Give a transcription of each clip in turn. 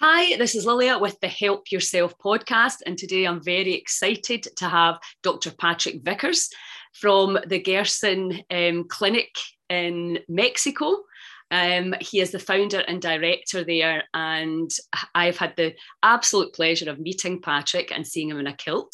Hi, this is Lilia with the Help Yourself podcast, and today I'm very excited to have Dr. Patrick Vickers from the Gerson um, Clinic in Mexico. Um, he is the founder and director there, and I've had the absolute pleasure of meeting Patrick and seeing him in a kilt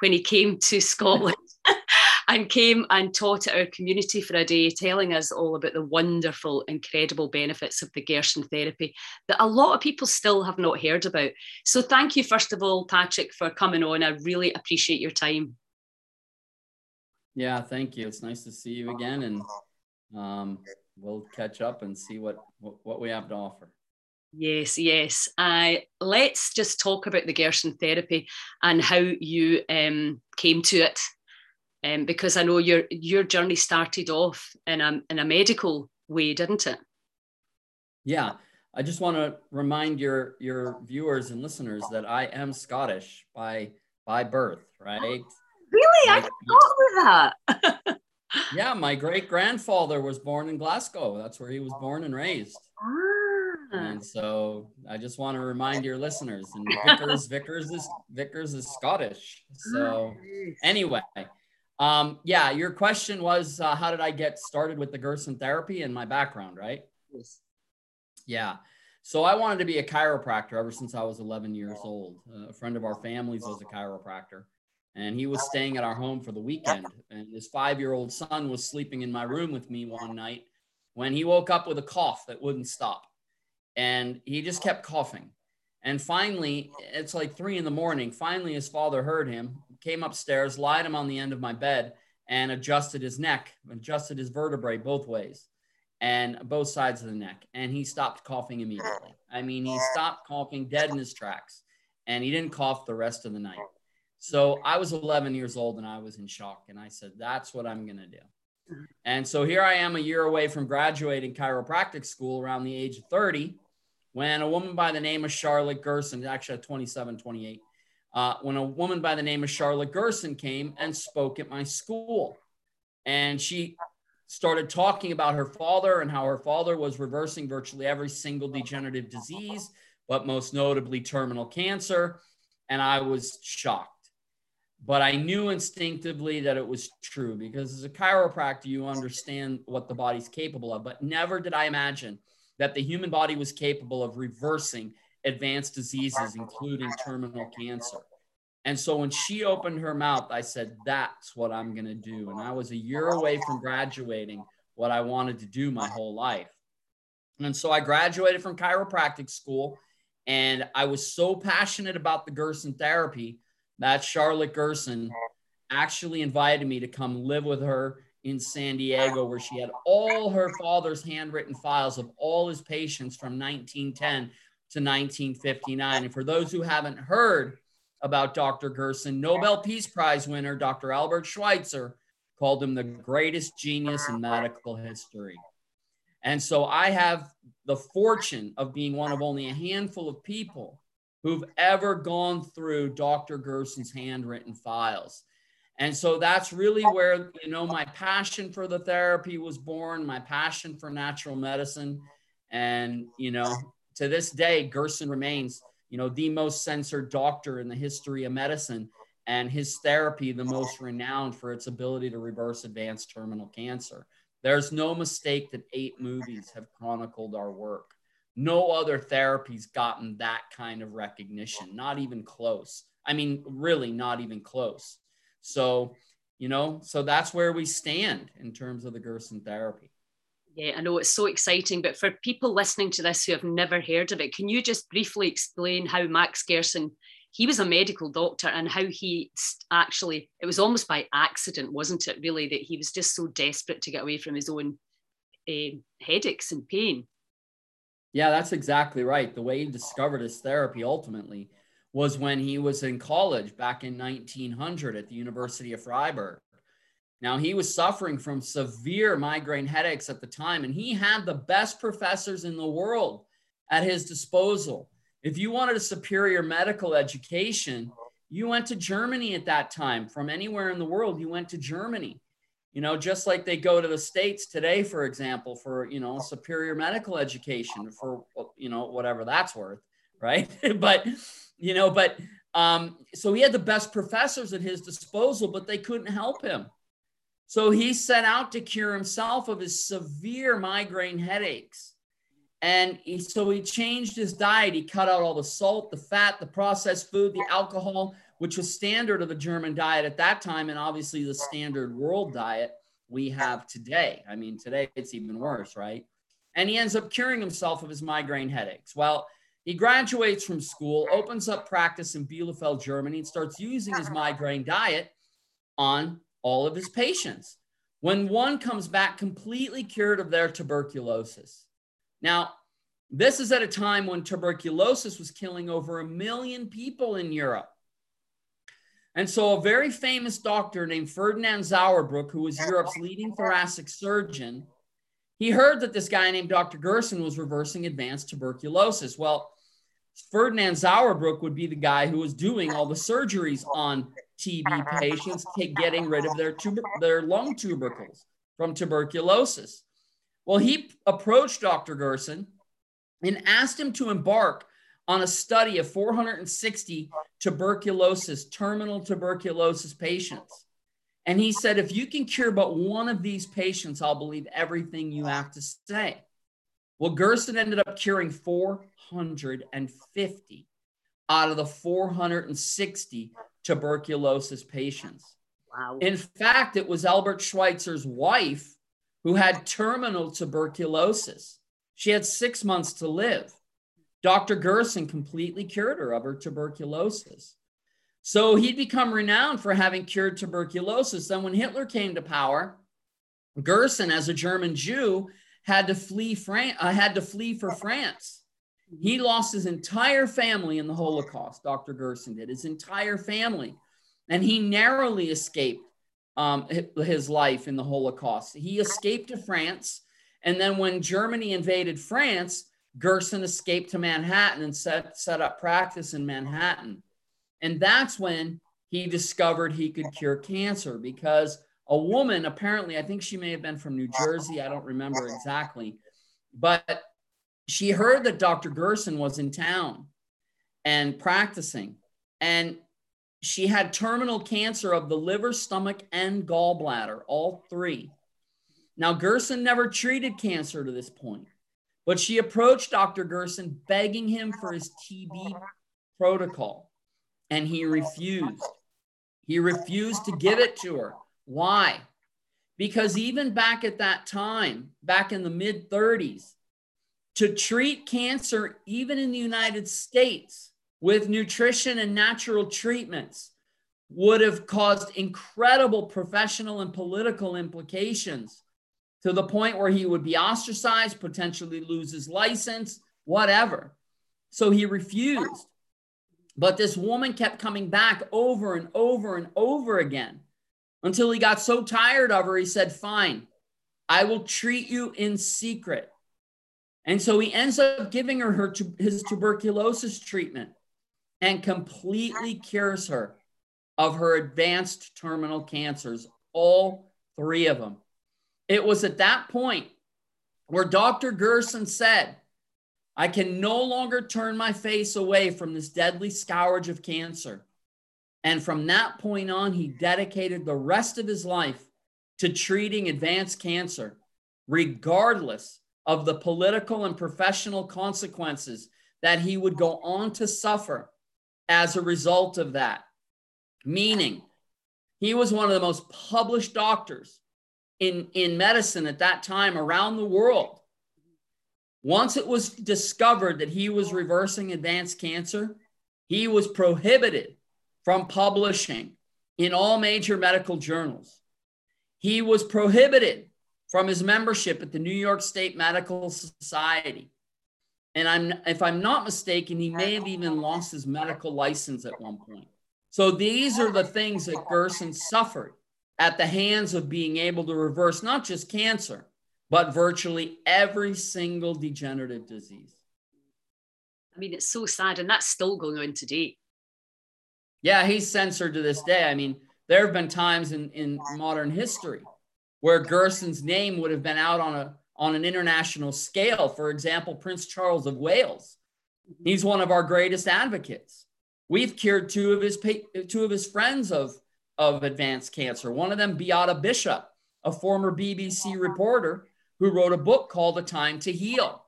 when he came to Scotland and came and taught at our community for a day, telling us all about the wonderful, incredible benefits of the Gerson therapy that a lot of people still have not heard about. So, thank you, first of all, Patrick, for coming on. I really appreciate your time. Yeah, thank you. It's nice to see you again, and um, we'll catch up and see what, what, we have to offer. Yes, yes. Uh, let's just talk about the Gerson therapy and how you um, came to it um, because I know your your journey started off in a in a medical way, didn't it? Yeah, I just want to remind your your viewers and listeners that I am Scottish by by birth, right? Really, my, I forgot about that. yeah, my great grandfather was born in Glasgow. That's where he was born and raised. Ah. And so I just want to remind your listeners, and Vickers, Vickers is Vickers is Scottish. So anyway, um, yeah, your question was uh, how did I get started with the Gerson therapy and my background, right? Yes. Yeah. So I wanted to be a chiropractor ever since I was 11 years old. Uh, a friend of our family's was a chiropractor, and he was staying at our home for the weekend. And his five year old son was sleeping in my room with me one night when he woke up with a cough that wouldn't stop. And he just kept coughing. And finally, it's like three in the morning. Finally, his father heard him, came upstairs, lied him on the end of my bed, and adjusted his neck, adjusted his vertebrae both ways and both sides of the neck. And he stopped coughing immediately. I mean, he stopped coughing dead in his tracks and he didn't cough the rest of the night. So I was 11 years old and I was in shock. And I said, that's what I'm going to do. And so here I am a year away from graduating chiropractic school around the age of 30 when a woman by the name of Charlotte Gerson, actually at 27, 28, uh, when a woman by the name of Charlotte Gerson came and spoke at my school. And she started talking about her father and how her father was reversing virtually every single degenerative disease, but most notably terminal cancer. And I was shocked. But I knew instinctively that it was true because as a chiropractor, you understand what the body's capable of. But never did I imagine that the human body was capable of reversing advanced diseases, including terminal cancer. And so when she opened her mouth, I said, That's what I'm going to do. And I was a year away from graduating what I wanted to do my whole life. And so I graduated from chiropractic school. And I was so passionate about the Gerson therapy that Charlotte Gerson actually invited me to come live with her in San Diego, where she had all her father's handwritten files of all his patients from 1910 to 1959. And for those who haven't heard about Dr. Gerson, Nobel Peace Prize winner Dr. Albert Schweitzer called him the greatest genius in medical history. And so I have the fortune of being one of only a handful of people who've ever gone through Dr. Gerson's handwritten files. And so that's really where, you know, my passion for the therapy was born, my passion for natural medicine. And, you know, to this day, Gerson remains, you know, the most censored doctor in the history of medicine, and his therapy the most renowned for its ability to reverse advanced terminal cancer. There's no mistake that eight movies have chronicled our work. No other therapy's gotten that kind of recognition, not even close. I mean, really, not even close. So, you know, so that's where we stand in terms of the Gerson therapy. Yeah, I know it's so exciting, but for people listening to this who have never heard of it, can you just briefly explain how Max Gerson, he was a medical doctor and how he actually, it was almost by accident, wasn't it, really, that he was just so desperate to get away from his own uh, headaches and pain? Yeah, that's exactly right. The way he discovered his therapy ultimately was when he was in college back in 1900 at the University of Freiburg. Now, he was suffering from severe migraine headaches at the time, and he had the best professors in the world at his disposal. If you wanted a superior medical education, you went to Germany at that time. From anywhere in the world, you went to Germany. You know, just like they go to the States today, for example, for, you know, superior medical education, for, you know, whatever that's worth, right? but, you know, but um, so he had the best professors at his disposal, but they couldn't help him. So he set out to cure himself of his severe migraine headaches. And he, so he changed his diet. He cut out all the salt, the fat, the processed food, the alcohol, which was standard of the German diet at that time, and obviously the standard world diet we have today. I mean, today it's even worse, right? And he ends up curing himself of his migraine headaches. Well, he graduates from school, opens up practice in Bielefeld, Germany, and starts using his migraine diet on all of his patients. When one comes back completely cured of their tuberculosis. Now, this is at a time when tuberculosis was killing over a million people in Europe. And so, a very famous doctor named Ferdinand Sauerbruch, who was Europe's leading thoracic surgeon, he heard that this guy named Dr. Gerson was reversing advanced tuberculosis. Well, Ferdinand Sauerbruch would be the guy who was doing all the surgeries on TB patients, getting rid of their, tuber- their lung tubercles from tuberculosis. Well, he approached Dr. Gerson and asked him to embark on a study of 460 tuberculosis, terminal tuberculosis patients. And he said, if you can cure but one of these patients, I'll believe everything you have to say. Well, Gerson ended up curing 450 out of the 460 tuberculosis patients. Wow. In fact, it was Albert Schweitzer's wife who had terminal tuberculosis. She had six months to live. Dr. Gerson completely cured her of her tuberculosis. So he'd become renowned for having cured tuberculosis. Then, when Hitler came to power, Gerson, as a German Jew, had to flee France, uh, had to flee for France. He lost his entire family in the Holocaust. Dr. Gerson did his entire family, and he narrowly escaped um, his life in the Holocaust. He escaped to France, and then when Germany invaded France, Gerson escaped to Manhattan and set, set up practice in Manhattan. And that's when he discovered he could cure cancer because a woman, apparently, I think she may have been from New Jersey, I don't remember exactly, but she heard that Dr. Gerson was in town and practicing. And she had terminal cancer of the liver, stomach, and gallbladder, all three. Now, Gerson never treated cancer to this point. But she approached Dr. Gerson begging him for his TB protocol, and he refused. He refused to give it to her. Why? Because even back at that time, back in the mid 30s, to treat cancer, even in the United States, with nutrition and natural treatments, would have caused incredible professional and political implications to the point where he would be ostracized, potentially lose his license, whatever. So he refused. But this woman kept coming back over and over and over again until he got so tired of her, he said, Fine, I will treat you in secret. And so he ends up giving her, her his tuberculosis treatment and completely cures her of her advanced terminal cancers, all three of them. It was at that point where Dr. Gerson said, I can no longer turn my face away from this deadly scourge of cancer. And from that point on, he dedicated the rest of his life to treating advanced cancer, regardless of the political and professional consequences that he would go on to suffer as a result of that. Meaning, he was one of the most published doctors in, in medicine at that time around the world. Once it was discovered that he was reversing advanced cancer, he was prohibited from publishing in all major medical journals. He was prohibited from his membership at the New York State Medical Society. And I'm, if I'm not mistaken, he may have even lost his medical license at one point. So these are the things that Gerson suffered at the hands of being able to reverse not just cancer, but virtually every single degenerative disease. I mean, it's so sad, and that's still going on today. Yeah, he's censored to this day. I mean, there have been times in, in modern history where Gerson's name would have been out on a on an international scale. For example, Prince Charles of Wales Mm-hmm. He's one of our greatest advocates. We've cured two of his two of his friends of of advanced cancer. One of them, Beata Bishop, a former BBC reporter who wrote a book called A Time to Heal.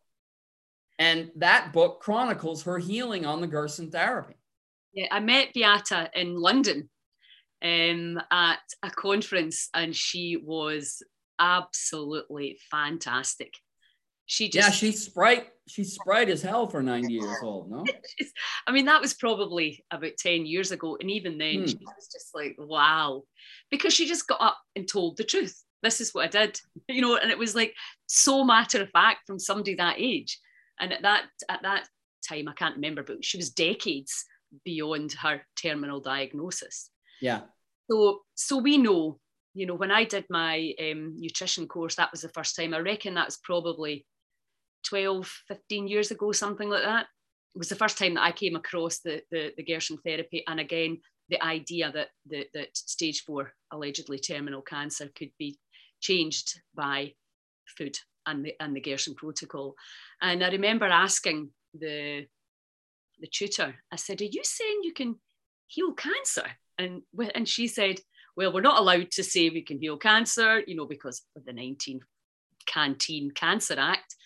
And that book chronicles her healing on the Gerson therapy. Yeah, I met Beata in London um, at a conference, and she was absolutely fantastic. She just yeah, she's sprite. She's sprite as hell for ninety years old. No, I mean that was probably about ten years ago, and even then hmm. she was just like, wow, because she just got up and told the truth. This is what I did, you know, and it was like so matter of fact from somebody that age. And at that at that time, I can't remember, but she was decades beyond her terminal diagnosis. Yeah. So so we know, you know, when I did my um, nutrition course, that was the first time. I reckon that's probably 12, 15 years ago, something like that. It was the first time that I came across the, the, the Gerson therapy. And again, the idea that, that, that stage four, allegedly terminal cancer, could be changed by food and the, and the Gerson protocol. And I remember asking the, the tutor, I said, Are you saying you can heal cancer? And, and she said, Well, we're not allowed to say we can heal cancer, you know, because of the 19 Canteen Cancer Act.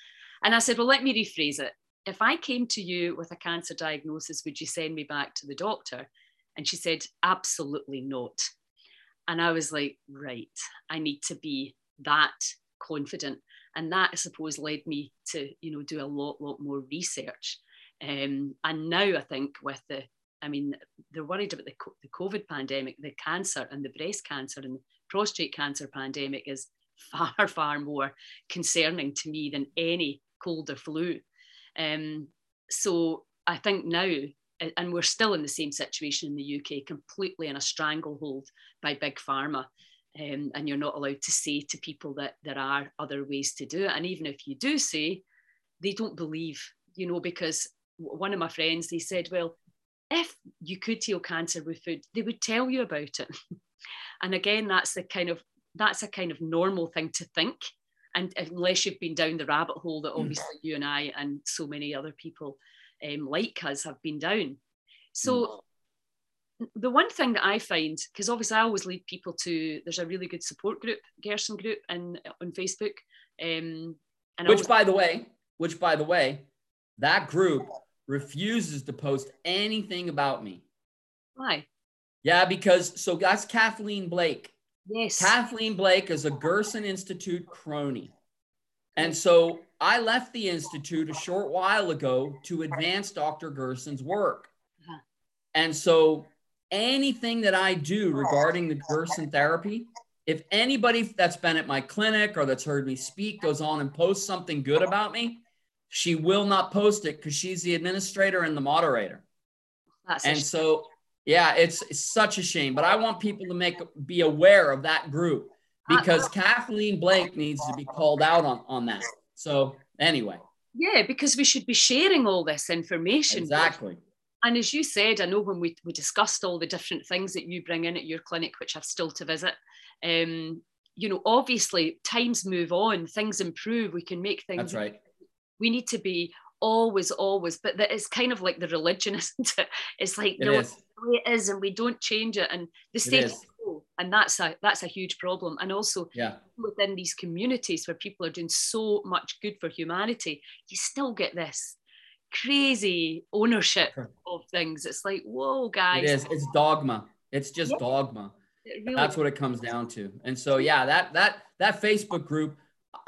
And I said, Well, let me rephrase it. If I came to you with a cancer diagnosis, would you send me back to the doctor? And she said, Absolutely not. And I was like, Right, I need to be that confident. And that, I suppose, led me to, you know, do a lot, lot more research. Um, and now I think with the, I mean, they're worried about the, the COVID pandemic, the cancer and the breast cancer and the prostate cancer pandemic is far, far more concerning to me than any cold or flu. Um, so I think now, and we're still in the same situation in the UK, completely in a stranglehold by big pharma. Um, and you're not allowed to say to people that there are other ways to do it. And even if you do say, they don't believe, you know, because one of my friends, they said, well, if you could heal cancer with food, they would tell you about it. and again, that's the kind of that's a kind of normal thing to think and unless you've been down the rabbit hole that mm. obviously you and I and so many other people um, like us have been down. So mm. the one thing that I find, because obviously I always lead people to, there's a really good support group, Gerson group, and on Facebook. Um, and which, always, by the way, which by the way, that group refuses to post anything about me. Why? Yeah, because so that's Kathleen Blake. Yes. Kathleen Blake is a Gerson Institute crony. And so I left the Institute a short while ago to advance Dr. Gerson's work. Uh-huh. And so anything that I do regarding the Gerson therapy, if anybody that's been at my clinic or that's heard me speak goes on and posts something good about me, she will not post it because she's the administrator and the moderator. That's and so yeah, it's, it's such a shame, but I want people to make be aware of that group because uh, Kathleen Blake needs to be called out on, on that. So anyway. Yeah, because we should be sharing all this information. Exactly. And as you said, I know when we, we discussed all the different things that you bring in at your clinic, which I've still to visit, um, you know, obviously times move on, things improve, we can make things. That's right. We need to be always, always, but that is kind of like the religion, isn't it? It's like, it no, is. the way it is and we don't change it and the quo and that's a that's a huge problem. And also yeah. within these communities where people are doing so much good for humanity you still get this crazy ownership of things. It's like whoa guys. it is. It's dogma. It's just yeah. dogma. Really that's what it comes down to. And so yeah that that that facebook group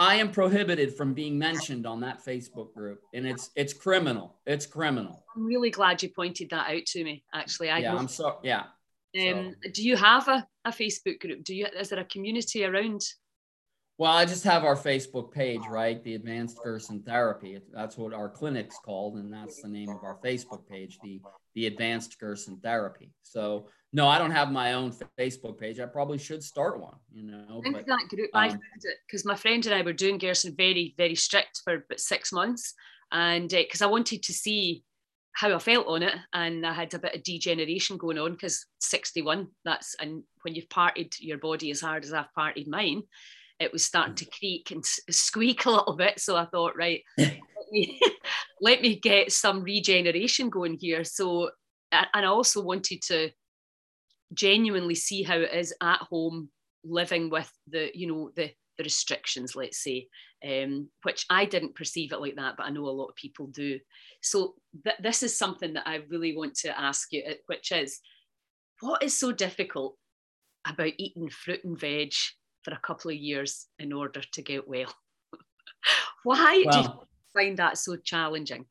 I am prohibited from being mentioned on that Facebook group, and it's it's criminal. It's criminal. I'm really glad you pointed that out to me. Actually, I yeah, I'm sorry. yeah. Um, so. Do you have a, a Facebook group? Do you is there a community around? Well, I just have our Facebook page, right? The Advanced Gerson Therapy. That's what our clinic's called, and that's the name of our Facebook page, the the Advanced Gerson Therapy. So no, I don't have my own Facebook page. I probably should start one, you know. That group, um, I found it because my friend and I were doing Gerson very, very strict for about six months. And because uh, I wanted to see how I felt on it. And I had a bit of degeneration going on because 61, that's, and when you've partied your body as hard as I've partied mine, it was starting to creak and squeak a little bit. So I thought, right, let, me, let me get some regeneration going here. So, and I also wanted to genuinely see how it is at home living with the, you know, the the restrictions, let's say, um, which I didn't perceive it like that, but I know a lot of people do. So th- this is something that I really want to ask you, uh, which is, what is so difficult about eating fruit and veg for a couple of years in order to get well? Why well, do you find that so challenging?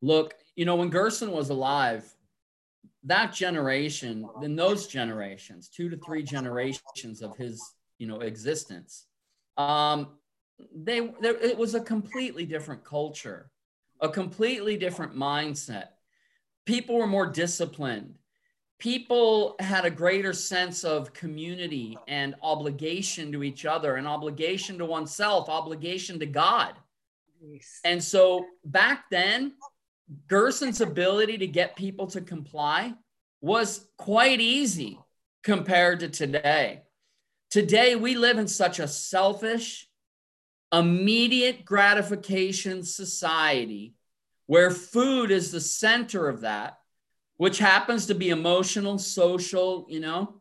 Look, you know, when Gerson was alive, that generation, in those generations, two to three generations of his, you know, existence, um, they there, it was a completely different culture, a completely different mindset. People were more disciplined. People had a greater sense of community and obligation to each other, and obligation to oneself, obligation to God. And so back then, Gerson's ability to get people to comply was quite easy compared to today. Today, we live in such a selfish, immediate gratification society where food is the center of that, which happens to be emotional, social, you know.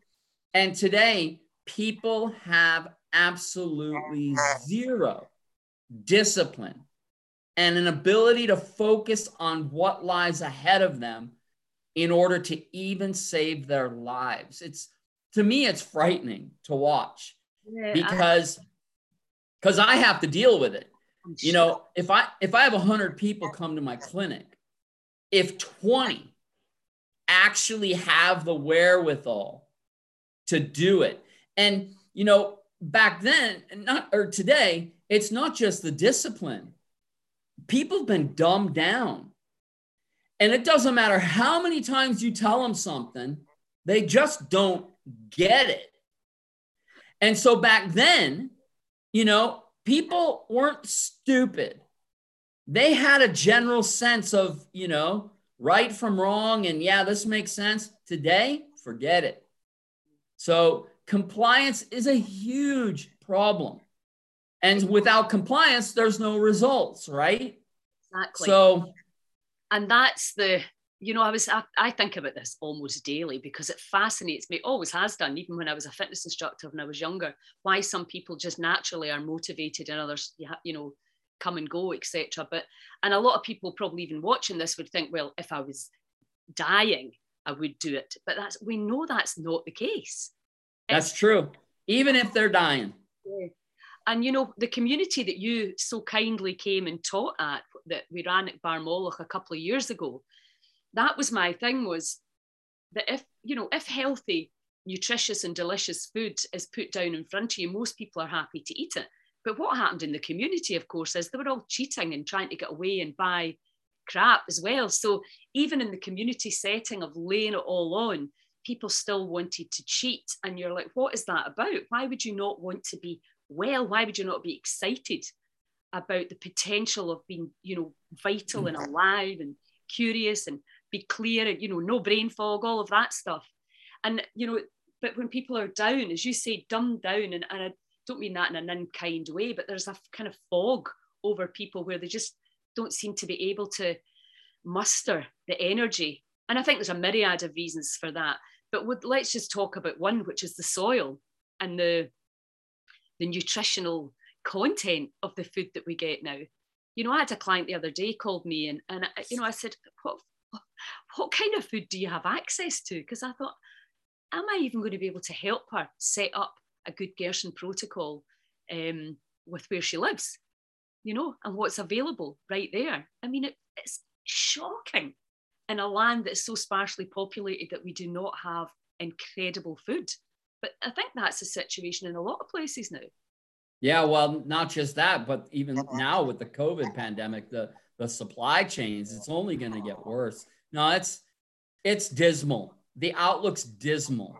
And today, people have absolutely zero discipline and an ability to focus on what lies ahead of them in order to even save their lives. It's to me it's frightening to watch yeah, because because I, I, have to deal with it you know if i if i have 100 people come to my clinic if 20 actually have the wherewithal to do it and you know back then not or today it's not just the discipline people have been dumbed down and it doesn't matter how many times you tell them something they just don't get it. And so back then, you know, people weren't stupid. They had a general sense of, you know, right from wrong. And yeah, this makes sense. Today, forget it. So compliance is a huge problem. And without compliance, there's no results, right? Exactly. So, and that's the you know, I was I, I, think about this almost daily because it fascinates me. Always has done, even when I was a fitness instructor when I was younger. Why some people just naturally are motivated and others, you know, come and go, etc. But and a lot of people probably even watching this would think, well, if I was dying, I would do it. But that's we know that's not the case. That's it's, true. Even if they're dying. Yeah. And you know, the community that you so kindly came and taught at that we ran at Barmoloch a couple of years ago that was my thing was that if you know if healthy nutritious and delicious food is put down in front of you most people are happy to eat it but what happened in the community of course is they were all cheating and trying to get away and buy crap as well. So even in the community setting of laying it all on people still wanted to cheat. And you're like what is that about? Why would you not want to be well? Why would you not be excited about the potential of being you know vital and mm. alive and curious and be clear and you know no brain fog all of that stuff? And you know but when people are down as you say dumbed down. And, and i don't mean that in an unkind way but there's a kind of fog over people where they just don't seem to be able to muster the energy and i think there's a myriad of reasons for that but would, let's just talk about one which is the soil and the the nutritional content of the food that we get now you know i had a client the other day called me and, and uh, you know i said what what kind of food do you have access to? Because I thought, am I even going to be able to help her set up a good Gerson protocol um, with where she lives, you know, and what's available right there? I mean, it, it's shocking in a land that's so sparsely populated that we do not have incredible food. But I think that's the situation in a lot of places now. Yeah, well, not just that, but even now with the COVID pandemic, the the supply chains, it's only going to get worse. No, it's it's dismal. The outlook's dismal.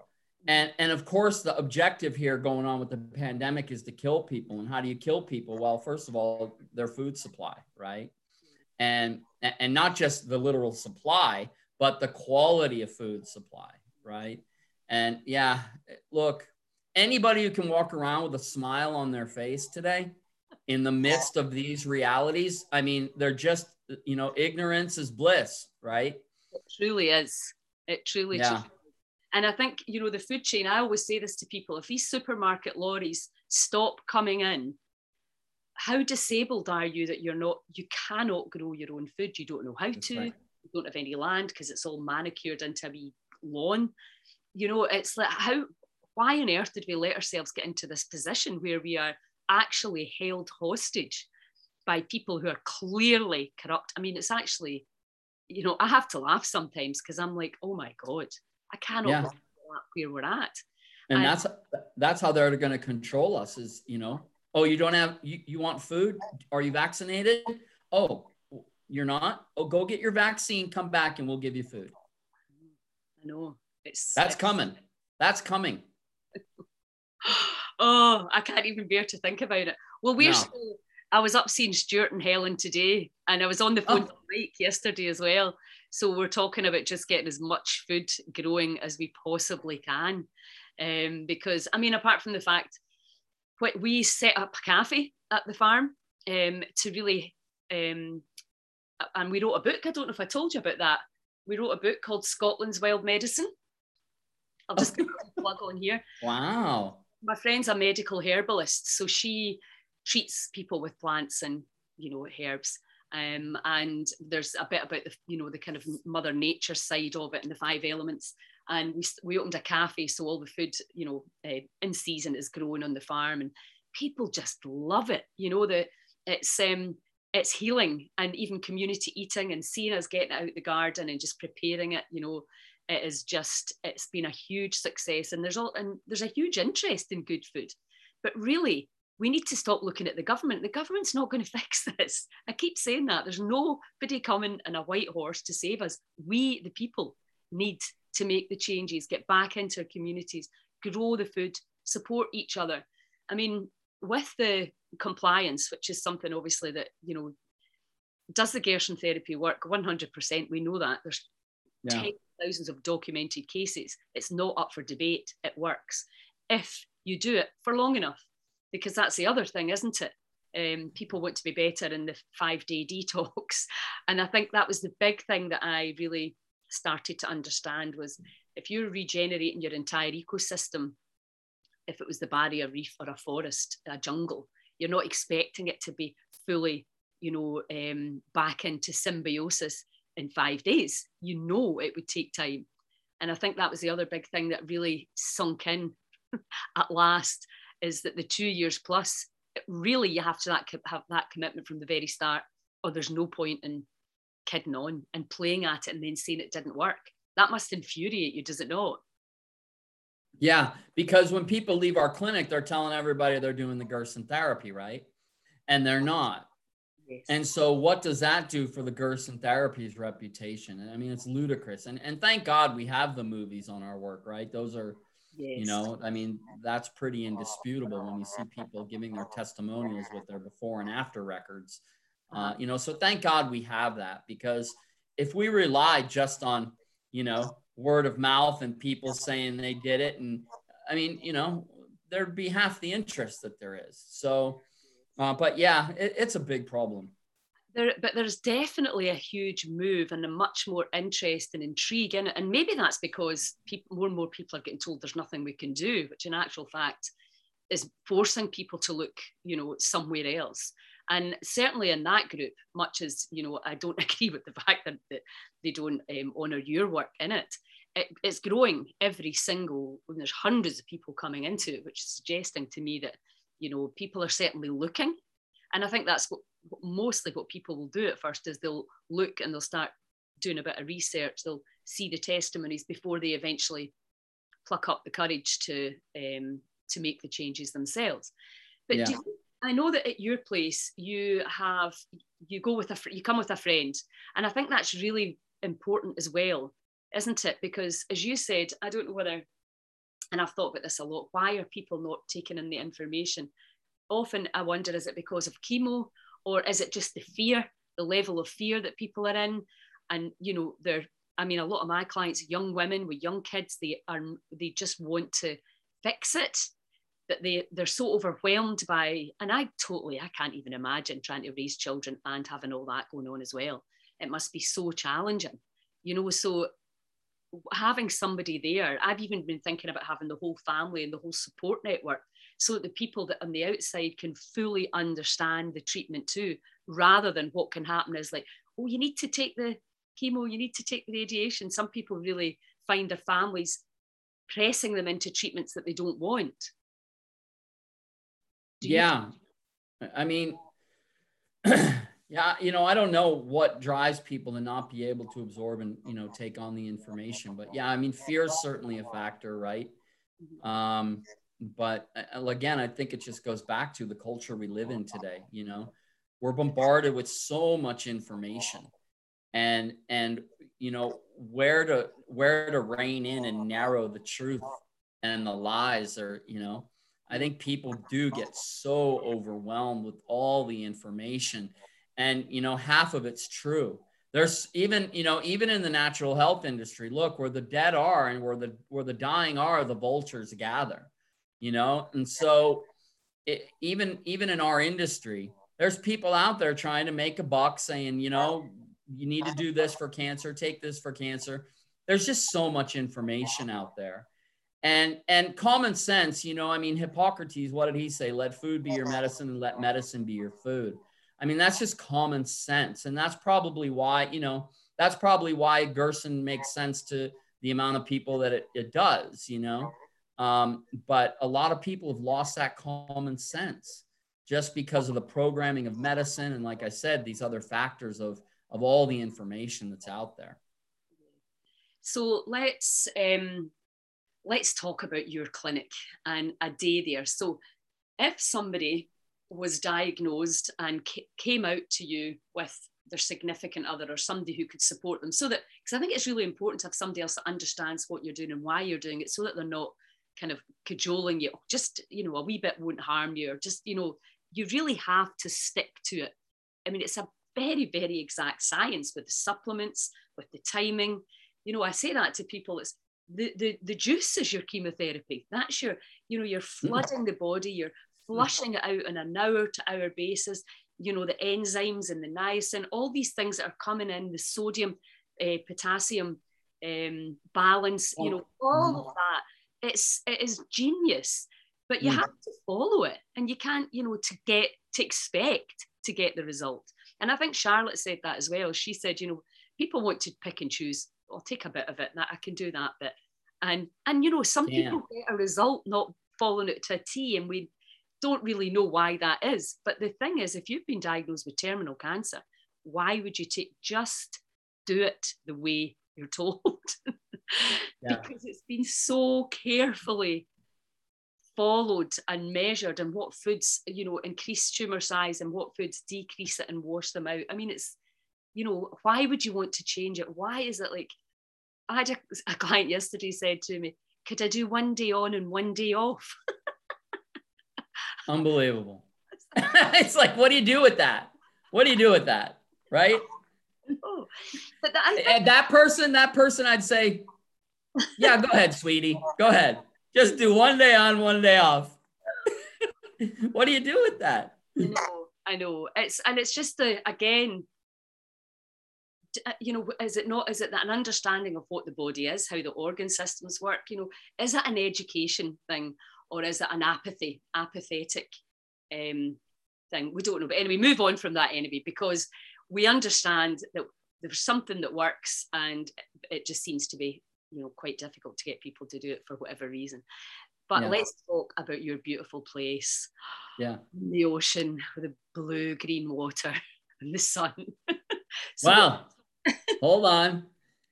And and of course the objective here going on with the pandemic is to kill people. And how do you kill people? Well, first of all, their food supply, right? And and not just the literal supply, but the quality of food supply, right? And yeah, look, anybody who can walk around with a smile on their face today in the midst of these realities, I mean, they're just, you know, ignorance is bliss, right? It truly is. It truly, yeah. truly and I think, you know, the food chain, I always say this to people if these supermarket lorries stop coming in, how disabled are you that you're not, you cannot grow your own food? You don't know how That's to, right. you don't have any land because it's all manicured into a wee lawn. You know, it's like, how, why on earth did we let ourselves get into this position where we are actually held hostage by people who are clearly corrupt? I mean, it's actually, you know, I have to laugh sometimes because I'm like, oh my God, I cannot yeah. where we're at. And, and that's that's how they're going to control us. Is you know, oh, you don't have you, you want food? Are you vaccinated? Oh, you're not. Oh, go get your vaccine. Come back, and we'll give you food. I know it's that's coming. That's coming. oh, I can't even bear to think about it. Well, we're no. still, I was up seeing Stuart and Helen today, and I was on the phone oh. to Mike yesterday as well. So we're talking about just getting as much food growing as we possibly can. Um, because I mean, apart from the fact that we set up a cafe at the farm um, to really, um, and we wrote a book. I don't know if I told you about that. We wrote a book called Scotland's Wild Medicine. I'll just plug on here. Wow. My friend's a medical herbalist, so she treats people with plants and you know herbs. Um, and there's a bit about the you know the kind of mother nature side of it and the five elements. And we, we opened a cafe so all the food you know uh, in season is grown on the farm and people just love it. You know that it's um it's healing and even community eating and seeing us getting out the garden and just preparing it you know it is just it's been a huge success. And there's all and there's a huge interest in good food. But really we need to stop looking at the government. The government's not going to fix this. I keep saying that. There's nobody coming in a white horse to save us. We, the people, need to make the changes, get back into our communities, grow the food, support each other. I mean, with the compliance, which is something obviously that, you know, does the Gerson therapy work? 100%. We know that. There's yeah. thousands of documented cases. It's not up for debate. It works. If you do it for long enough, because that's the other thing, isn't it? Um, people want to be better in the five day detox. And I think that was the big thing that I really started to understand was if you're regenerating your entire ecosystem, if it was the barrier reef or a forest, a jungle, you're not expecting it to be fully, you know, um, back into symbiosis in five days. You know it would take time. And I think that was the other big thing that really sunk in at last is that the two years plus, really you have to that, have that commitment from the very start, or there's no point in kidding on and playing at it and then saying it didn't work. That must infuriate you, does it not? Yeah, because when people leave our clinic, they're telling everybody they're doing the Gerson therapy, right? And they're not. Yes. And so, what does that do for the Gerson therapy's reputation? I mean, it's ludicrous. And and thank God we have the movies on our work, right? Those are Yes. You know, I mean, that's pretty indisputable when you see people giving their testimonials with their before and after records. Uh, you know, so thank God we have that because if we rely just on, you know, word of mouth and people saying they did it, and I mean, you know, there'd be half the interest that there is. So, uh, but yeah, it, it's a big problem there, but there's definitely a huge move and a much more interest and intrigue in it. And maybe that's because people, more and more people are getting told there's nothing we can do, which in actual fact is forcing people to look, you know, somewhere else. And certainly in that group, much as you know, I don't agree with the fact that, that they don't um, honour your work in it, it, it's growing every single. When there's hundreds of people coming into it, which is suggesting to me that you know people are certainly looking and I think that's what mostly what people will do at first is they'll look and they'll start doing a bit of research. They'll see the testimonies before they eventually pluck up the courage to um, to make the changes themselves. But yeah. you, I know that at your place you have you go with a you come with a friend, and I think that's really important as well, isn't it? Because as you said, I don't know whether, and I've thought about this a lot. Why are people not taking in the information? Often I wonder, is it because of chemo or is it just the fear, the level of fear that people are in? And, you know, they're, I mean, a lot of my clients, young women with young kids, they are, they just want to fix it. that they they're so overwhelmed by and i totally i can't even imagine trying to raise children and having all that going on as well it must be so challenging you know so having somebody there i've even been thinking about having the whole family and the whole support network so that the people that on the outside can fully understand the treatment too rather than what can happen is like oh you need to take the chemo you need to take the radiation. Some people really find their families pressing them into treatments that they don't want. Do yeah. You- i mean yeah you know i don't know what drives people to not be able to absorb and you know take on the information but yeah i mean fear is certainly a factor right? Mm-hmm. um but uh, again i think it just goes back to the culture we live in today you know? We're bombarded with so much information and and you know where to where to rein in and narrow the truth and the lies or you know? I think people do get so overwhelmed with all the information and you know half of it's true. There's even you know even in the natural health industry look where the dead are and where the where the dying are the vultures gather you know? And so it, even even in our industry there's people out there trying to make a buck saying you know you need to do this for cancer take this for cancer. There's just so much information out there. And and common sense you know i mean hippocrates what did he say? Let food be your medicine and let medicine be your food. I mean, that's just common sense. And that's probably why, you know, that's probably why Gerson makes sense to the amount of people that it, it does, you know. Um, but a lot of people have lost that common sense just because of the programming of medicine. And like I said, these other factors of, of all the information that's out there. So let's um, let's talk about your clinic and a day there. So if somebody was diagnosed and came out to you with their significant other or somebody who could support them so that because i think it's really important to have somebody else that understands what you're doing and why you're doing it so that they're not kind of cajoling you just you know a wee bit won't harm you or just you know you really have to stick to it i mean it's a very very exact science with the supplements with the timing you know i say that to people it's the, the, the juice is your chemotherapy. That's your, you know, you're hmm. flooding the body, you're flushing it out on an hour to hour basis. You know, the enzymes and the niacin, all these things that are coming in, the sodium, uh, potassium um, balance, you know, all of that. It's it is genius, but you mm. have to follow it, and you can't, you know, to get to expect to get the result. And I think Charlotte said that as well. She said, you know, people want to pick and choose. I'll take a bit of it. That I can do that bit, and and you know, some yeah. people get a result not following it to a T, and we don't really know why that is. But the thing is, if you've been diagnosed with terminal cancer, why would you take just do it the way you're told? Yeah. Because it's been so carefully followed and measured and what foods, you know, increase tumor size and what foods decrease it and wash them out. I mean, it's, you know, why would you want to change it? Why is it like, I had a, a client yesterday said to me, could I do one day on and one day off? Unbelievable. it's like, what do you do with that? What do you do with that? Right? No. But that, eh, that person, that person, I'd say, yeah, go ahead, sweetie. Go ahead. Just do one day on, one day off. what do you do with that? I know, I know. It's and it's just the again, uh, you know, is it not? Is it that an understanding of what the body is, how the organ systems work? You know, is it an education thing, or is it an apathy, apathetic um, thing? We don't know. But anyway, move on from that anyway, because we understand that there's something that works and it just seems to be, you know, quite difficult to get people to do it for whatever reason. But yeah. let's talk about your beautiful place. Yeah. The ocean with the blue green water and the sun. so wow. Hold on.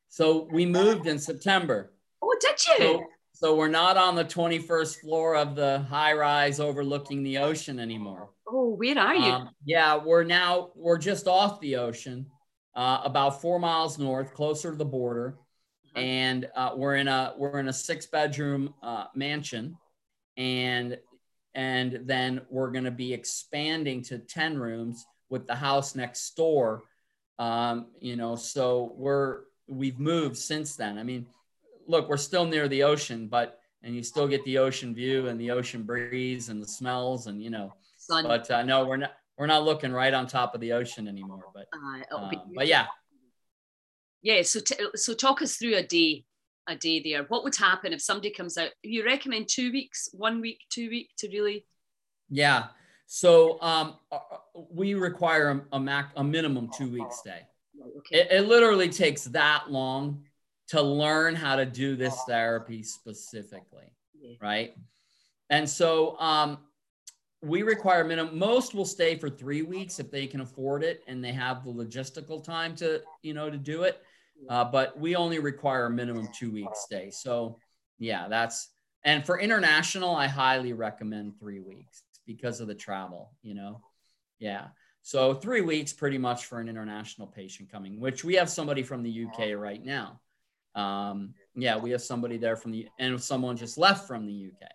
So we moved in September. Oh, did you? So so we're not on the 21st floor of the high rise overlooking the ocean anymore. Oh, where are you? Um, yeah, we're now we're just off the ocean, uh, about four miles north, closer to the border. And uh, we're in a we're in a six bedroom uh, mansion, and and then we're going to be expanding to 10 rooms with the house next door. Um, you know, so we're we've moved since then. I mean look, we're still near the ocean, but and you still get the ocean view and the ocean breeze and the smells and you know. Sun. But uh, no, we're not we're not looking right on top of the ocean anymore. But Uh, um, but yeah, yeah. So t- so talk us through a day, a day there. What would happen if somebody comes out? You recommend two weeks, one week, two week to really? yeah. So um, we require a, a mac a minimum two week stay. Okay. It, it literally takes that long to learn how to do this therapy specifically. Yeah. right? And so um, we require minimum. Most will stay for three weeks if they can afford it and they have the logistical time to, you know, to do it. Uh, but we only require a minimum two week stay. So yeah, that's and for international, I highly recommend three weeks because of the travel. You know, yeah. So three weeks pretty much for an international patient coming, which we have somebody from the UK right now. Um, yeah, we have somebody there from the and someone just left from the UK.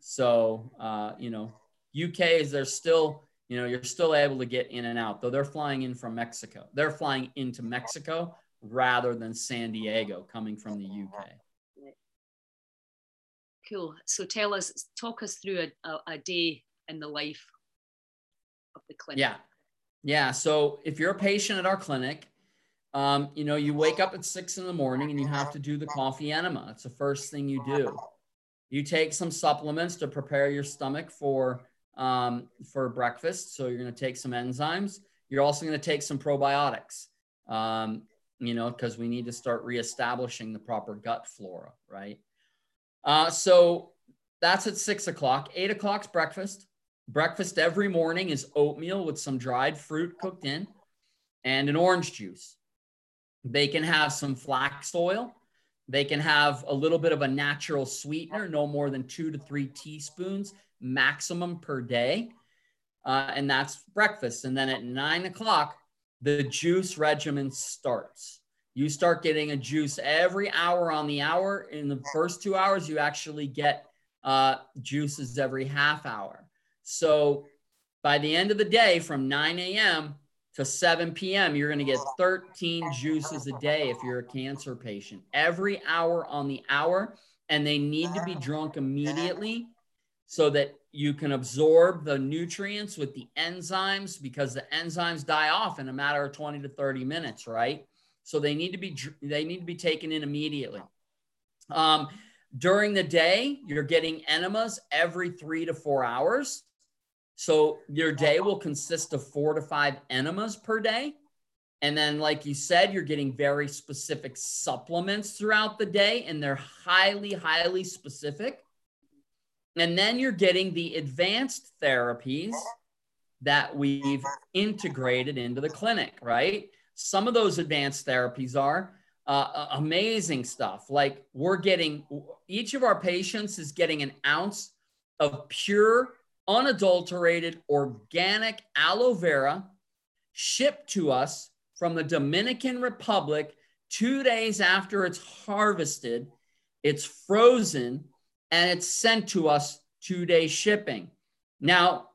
So uh, you know, UK is they're still you know you're still able to get in and out though they're flying in from Mexico. They're flying into Mexico rather than San Diego coming from the UK. Cool. So tell us, talk us through a, a, a day in the life of the clinic. Yeah. Yeah. So if you're a patient at our clinic, um, you know, you wake up at six in the morning and you have to do the coffee enema. It's the first thing you do. You take some supplements to prepare your stomach for um, for breakfast. So you're going to take some enzymes. You're also going to take some probiotics. Um, you know, because we need to start reestablishing the proper gut flora, right? Uh, so that's at six o'clock. Eight o'clock's breakfast. Breakfast every morning is oatmeal with some dried fruit cooked in and an orange juice. They can have some flax oil. They can have a little bit of a natural sweetener, no more than two to three teaspoons maximum per day. Uh, and that's breakfast. And then at nine o'clock, the juice regimen starts. You start getting a juice every hour on the hour. In the first two hours, you actually get uh, juices every half hour. So by the end of the day, from 9 a.m. to 7 p.m., you're going to get 13 juices a day if you're a cancer patient. Every hour on the hour, and they need to be drunk immediately so that you can absorb the nutrients with the enzymes because the enzymes die off in a matter of 20 to 30 minutes, right? So they need to be they need to be taken in immediately. Um, during the day, you're getting enemas every three to four hours. So your day will consist of four to five enemas per day. And then, like you said, you're getting very specific supplements throughout the day, and they're highly, highly specific. And then you're getting the advanced therapies that we've integrated into the clinic, right? Some of those advanced therapies are uh, amazing stuff. Like we're getting, each of our patients is getting an ounce of pure, unadulterated, organic aloe vera shipped to us from the Dominican Republic two days after it's harvested. It's frozen and it's sent to us two day shipping. Now,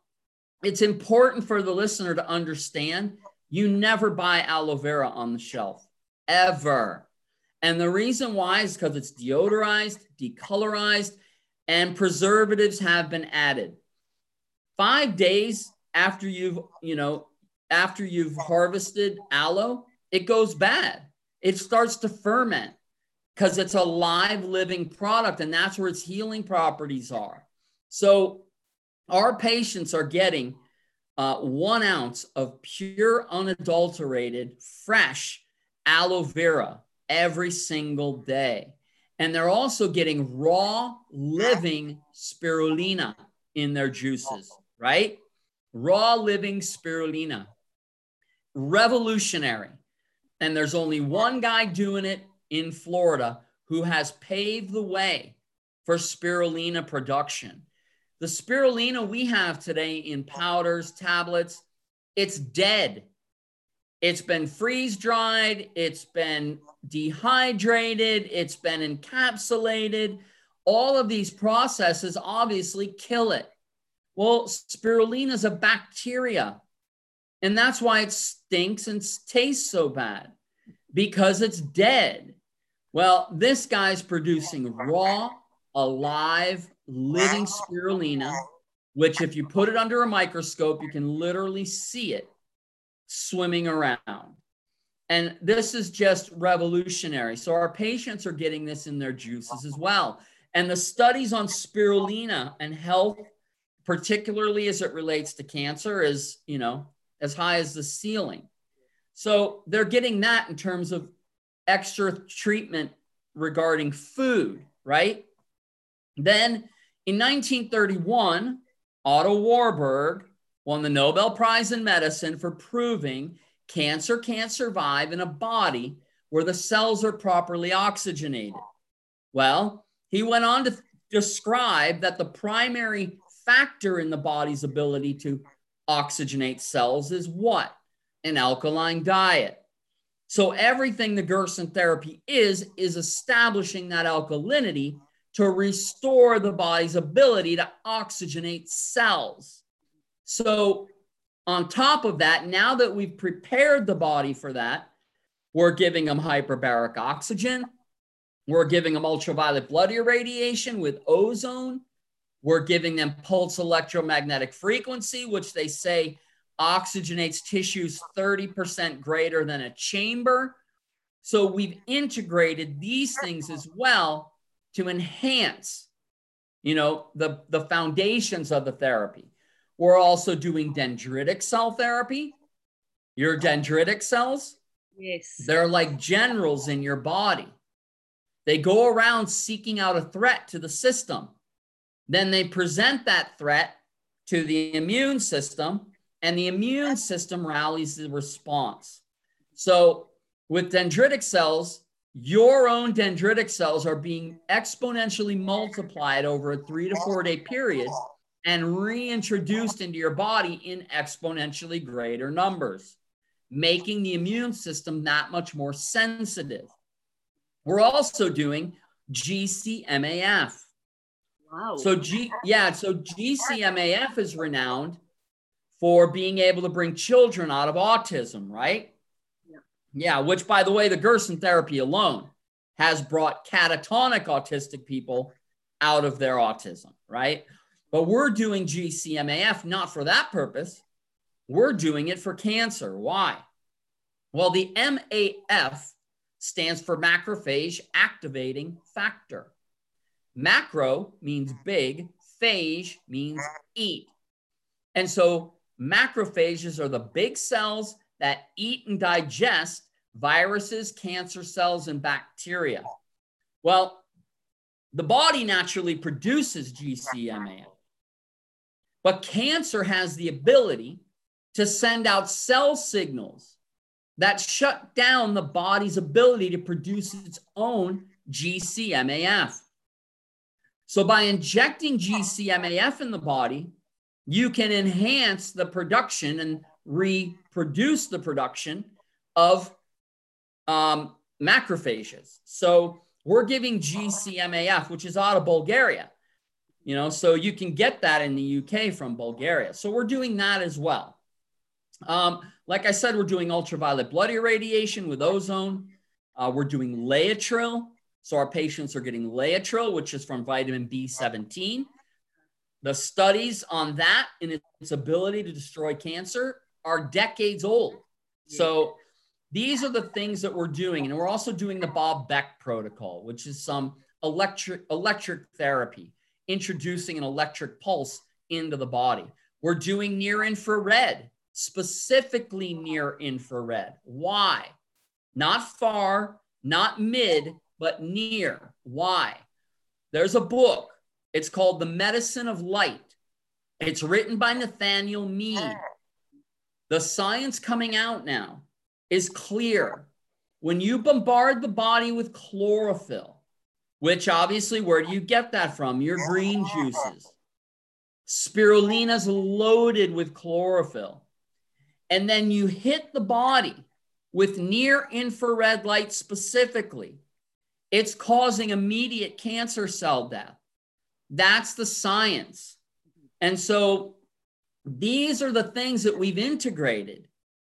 it's important for the listener to understand you never buy aloe vera on the shelf, ever. And the reason why is because it's deodorized, decolorized, and preservatives have been added. Five days after you've, you know, after you've harvested aloe, it goes bad. It starts to ferment because it's a live living product and that's where its healing properties are. So our patients are getting uh, one ounce of pure, unadulterated, fresh aloe vera every single day. And they're also getting raw, living spirulina in their juices, right? Raw, living spirulina. Revolutionary. And there's only one guy doing it in Florida who has paved the way for spirulina production. The spirulina we have today in powders, tablets, it's dead. It's been freeze dried, it's been dehydrated, it's been encapsulated. All of these processes obviously kill it. Well, spirulina is a bacteria, and that's why it stinks and tastes so bad because it's dead. Well, this guy's producing raw, alive, living spirulina, which, if you put it under a microscope, you can literally see it swimming around. And this is just revolutionary. So, our patients are getting this in their juices as well. And the studies on spirulina and health, particularly as it relates to cancer, is, you know, as high as the ceiling. So, they're getting that in terms of extra treatment regarding food, right? Then in 1931, Otto Warburg won the Nobel Prize in Medicine for proving cancer can't survive in a body where the cells are properly oxygenated. Well, he went on to describe that the primary factor in the body's ability to oxygenate cells is what? An alkaline diet. So everything the Gerson therapy is, is establishing that alkalinity to restore the body's ability to oxygenate cells. So on top of that, now that we've prepared the body for that, we're giving them hyperbaric oxygen. We're giving them ultraviolet blood irradiation with ozone. We're giving them pulse electromagnetic frequency, which they say oxygenates tissues 30% greater than a chamber. So we've integrated these things as well to enhance, you know, the, the foundations of the therapy. We're also doing dendritic cell therapy. Your dendritic cells, yes, they're like generals in your body. They go around seeking out a threat to the system. Then they present that threat to the immune system, and the immune system rallies the response. So, with dendritic cells, your own dendritic cells are being exponentially multiplied over a three to four day period and reintroduced into your body in exponentially greater numbers, making the immune system that much more sensitive. We're also doing GCMAF. Wow. So G yeah, so GCMAF is renowned for being able to bring children out of autism, right? Yeah. yeah, which by the way, the Gerson therapy alone has brought catatonic autistic people out of their autism, right? But we're doing GCMAF not for that purpose. We're doing it for cancer. Why? Well, the MAF stands for macrophage activating factor. Macro means big, phage means eat. And so Macrophages are the big cells that eat and digest viruses, cancer cells, and bacteria. Well, the body naturally produces GCMA, but cancer has the ability to send out cell signals that shut down the body's ability to produce its own GCMAF. So, by injecting GCMAF in the body, you can enhance the production and reproduce the production of um, macrophages. So we're giving GCMAF, which is out of Bulgaria. You know, so you can get that in the UK from Bulgaria. So we're doing that as well. Um, like I said, we're doing ultraviolet blood irradiation with ozone. Uh, we're doing Laetrile. So our patients are getting Laetrile, which is from vitamin B17. The studies on that and its ability to destroy cancer are decades old. So these are the things that we're doing. And we're also doing the Bob Beck protocol, which is some electric electric therapy, introducing an electric pulse into the body. We're doing near infrared, specifically near infrared. Why? Not far, not mid, but near. Why? There's a book it's called The Medicine of Light. It's written by Nathaniel Mead. Ah. The science coming out now is clear. When you bombard the body with chlorophyll, which obviously, where do you get that from? Your green juices. Spirulina is loaded with chlorophyll. And then you hit the body with near infrared light specifically. It's causing immediate cancer cell death. That's the science. And so these are the things that we've integrated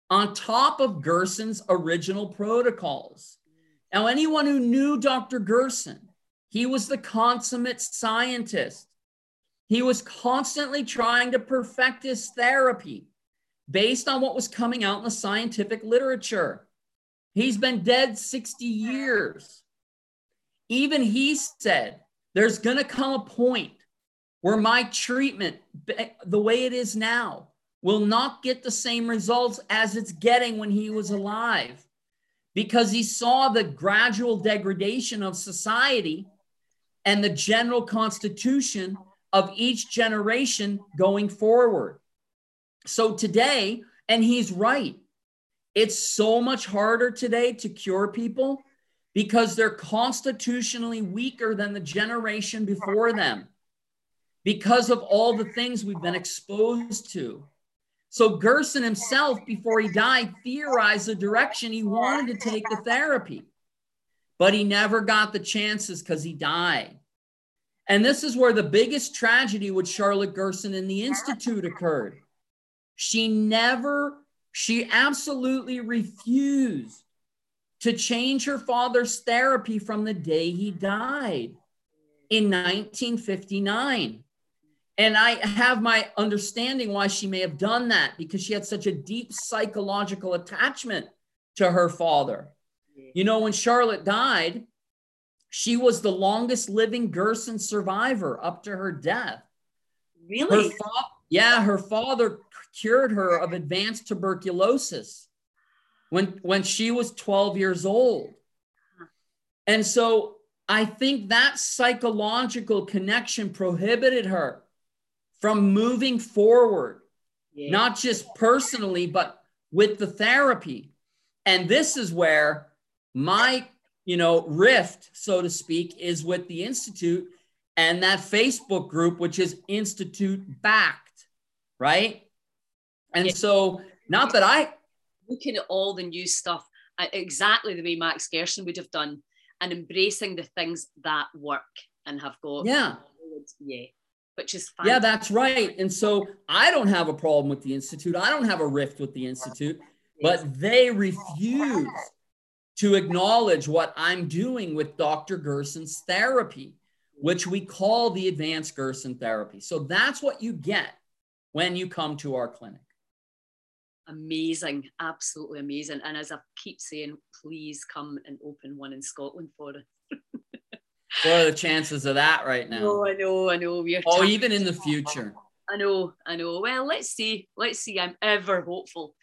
on top of Gerson's original protocols. Now, anyone who knew Dr. Gerson He was the consummate scientist. He was constantly trying to perfect his therapy based on what was coming out in the scientific literature. He's been dead 60 years. Even he said, there's going to come a point where my treatment, the way it is now, will not get the same results as it's getting when he was alive because he saw the gradual degradation of society and the general constitution of each generation going forward. So today, and he's right, it's so much harder today to cure people because they're constitutionally weaker than the generation before them because of all the things we've been exposed to. So Gerson himself, before he died, theorized the direction he wanted to take the therapy, but he never got the chances because he died. And this is where the biggest tragedy with Charlotte Gerson and the Institute occurred. She never, she absolutely refused to change her father's therapy from the day he died in 1959. And I have my understanding why she may have done that because she had such a deep psychological attachment to her father. You know, when Charlotte died, she was the longest living Gerson survivor up to her death. Really? Her fa- yeah, her father cured her of advanced tuberculosis when when she was 12 years old. And so I think that psychological connection prohibited her from moving forward, yeah. not just personally, but with the therapy. And this is where my, you know, rift, so to speak, is with the Institute and that Facebook group, which is Institute backed, right? And yeah. so, not that I looking at all the new stuff exactly the way Max Gerson would have done and embracing the things that work and have got yeah yeah which is fine. Yeah, that's right. And so I don't have a problem with the Institute. I don't have a rift with the Institute, but they refuse to acknowledge what I'm doing with Dr. Gerson's therapy, which we call the advanced Gerson therapy. So that's what you get when you come to our clinic. Amazing, absolutely amazing. And as I keep saying, please come and open one in Scotland for us. What are the chances of that right now? Oh, I know, I know. We're oh, even in the future. I know, I know. Well, let's see. Let's see. I'm ever hopeful.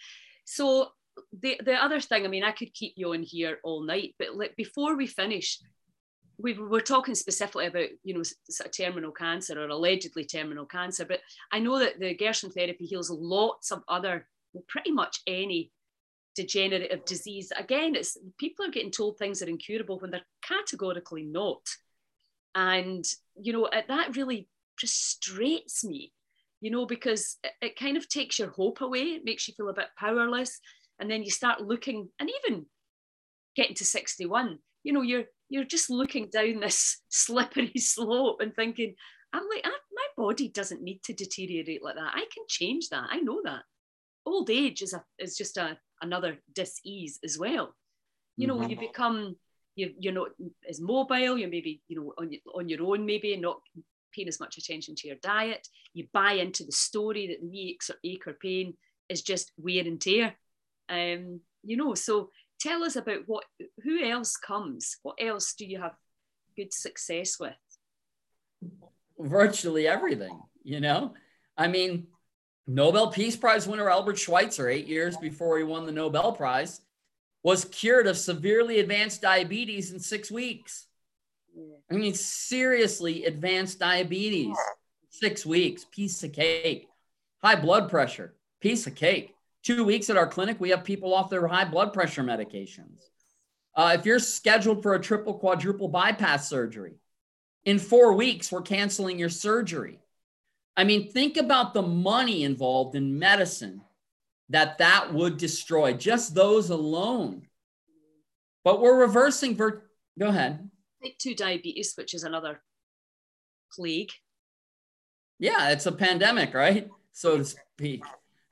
So the the other thing, I mean, I could keep you on here all night, but like before we finish, we were talking specifically about you know sort of terminal cancer or allegedly terminal cancer, but I know that the Gerson therapy heals lots of other, pretty much any degenerative disease. Again, it's people are getting told things are incurable when they're categorically not. And, you know, that really frustrates me, you know, because it, it kind of takes your hope away. It makes you feel a bit powerless. And then you start looking, and even getting to 61, you know, you're you're just looking down this slippery slope and thinking, I'm like, my body doesn't need to deteriorate like that. I can change that. I know that. Old age is a is just a another dis-ease as well. You know, mm-hmm. you become you, you're not as mobile, you're maybe, you know, on, on your own, maybe not paying as much attention to your diet. You buy into the story that the aches or ache or pain is just wear and tear. Um, you know, so tell us about what who else comes? What else do you have good success with? Virtually everything, you know. I mean, Nobel Peace Prize winner Albert Schweitzer, eight years before he won the Nobel Prize, was cured of severely advanced diabetes in six weeks. I mean, seriously, advanced diabetes, six weeks, piece of cake. High blood pressure, piece of cake. Two weeks at our clinic, we have people off their high blood pressure medications. Uh, if you're scheduled for a triple quadruple bypass surgery, in four weeks, we're canceling your surgery. I mean, think about the money involved in medicine that that would destroy, just those alone. But we're reversing. Ver- Go ahead. Type 2 diabetes, which is another plague. Yeah, it's a pandemic, right? So to speak,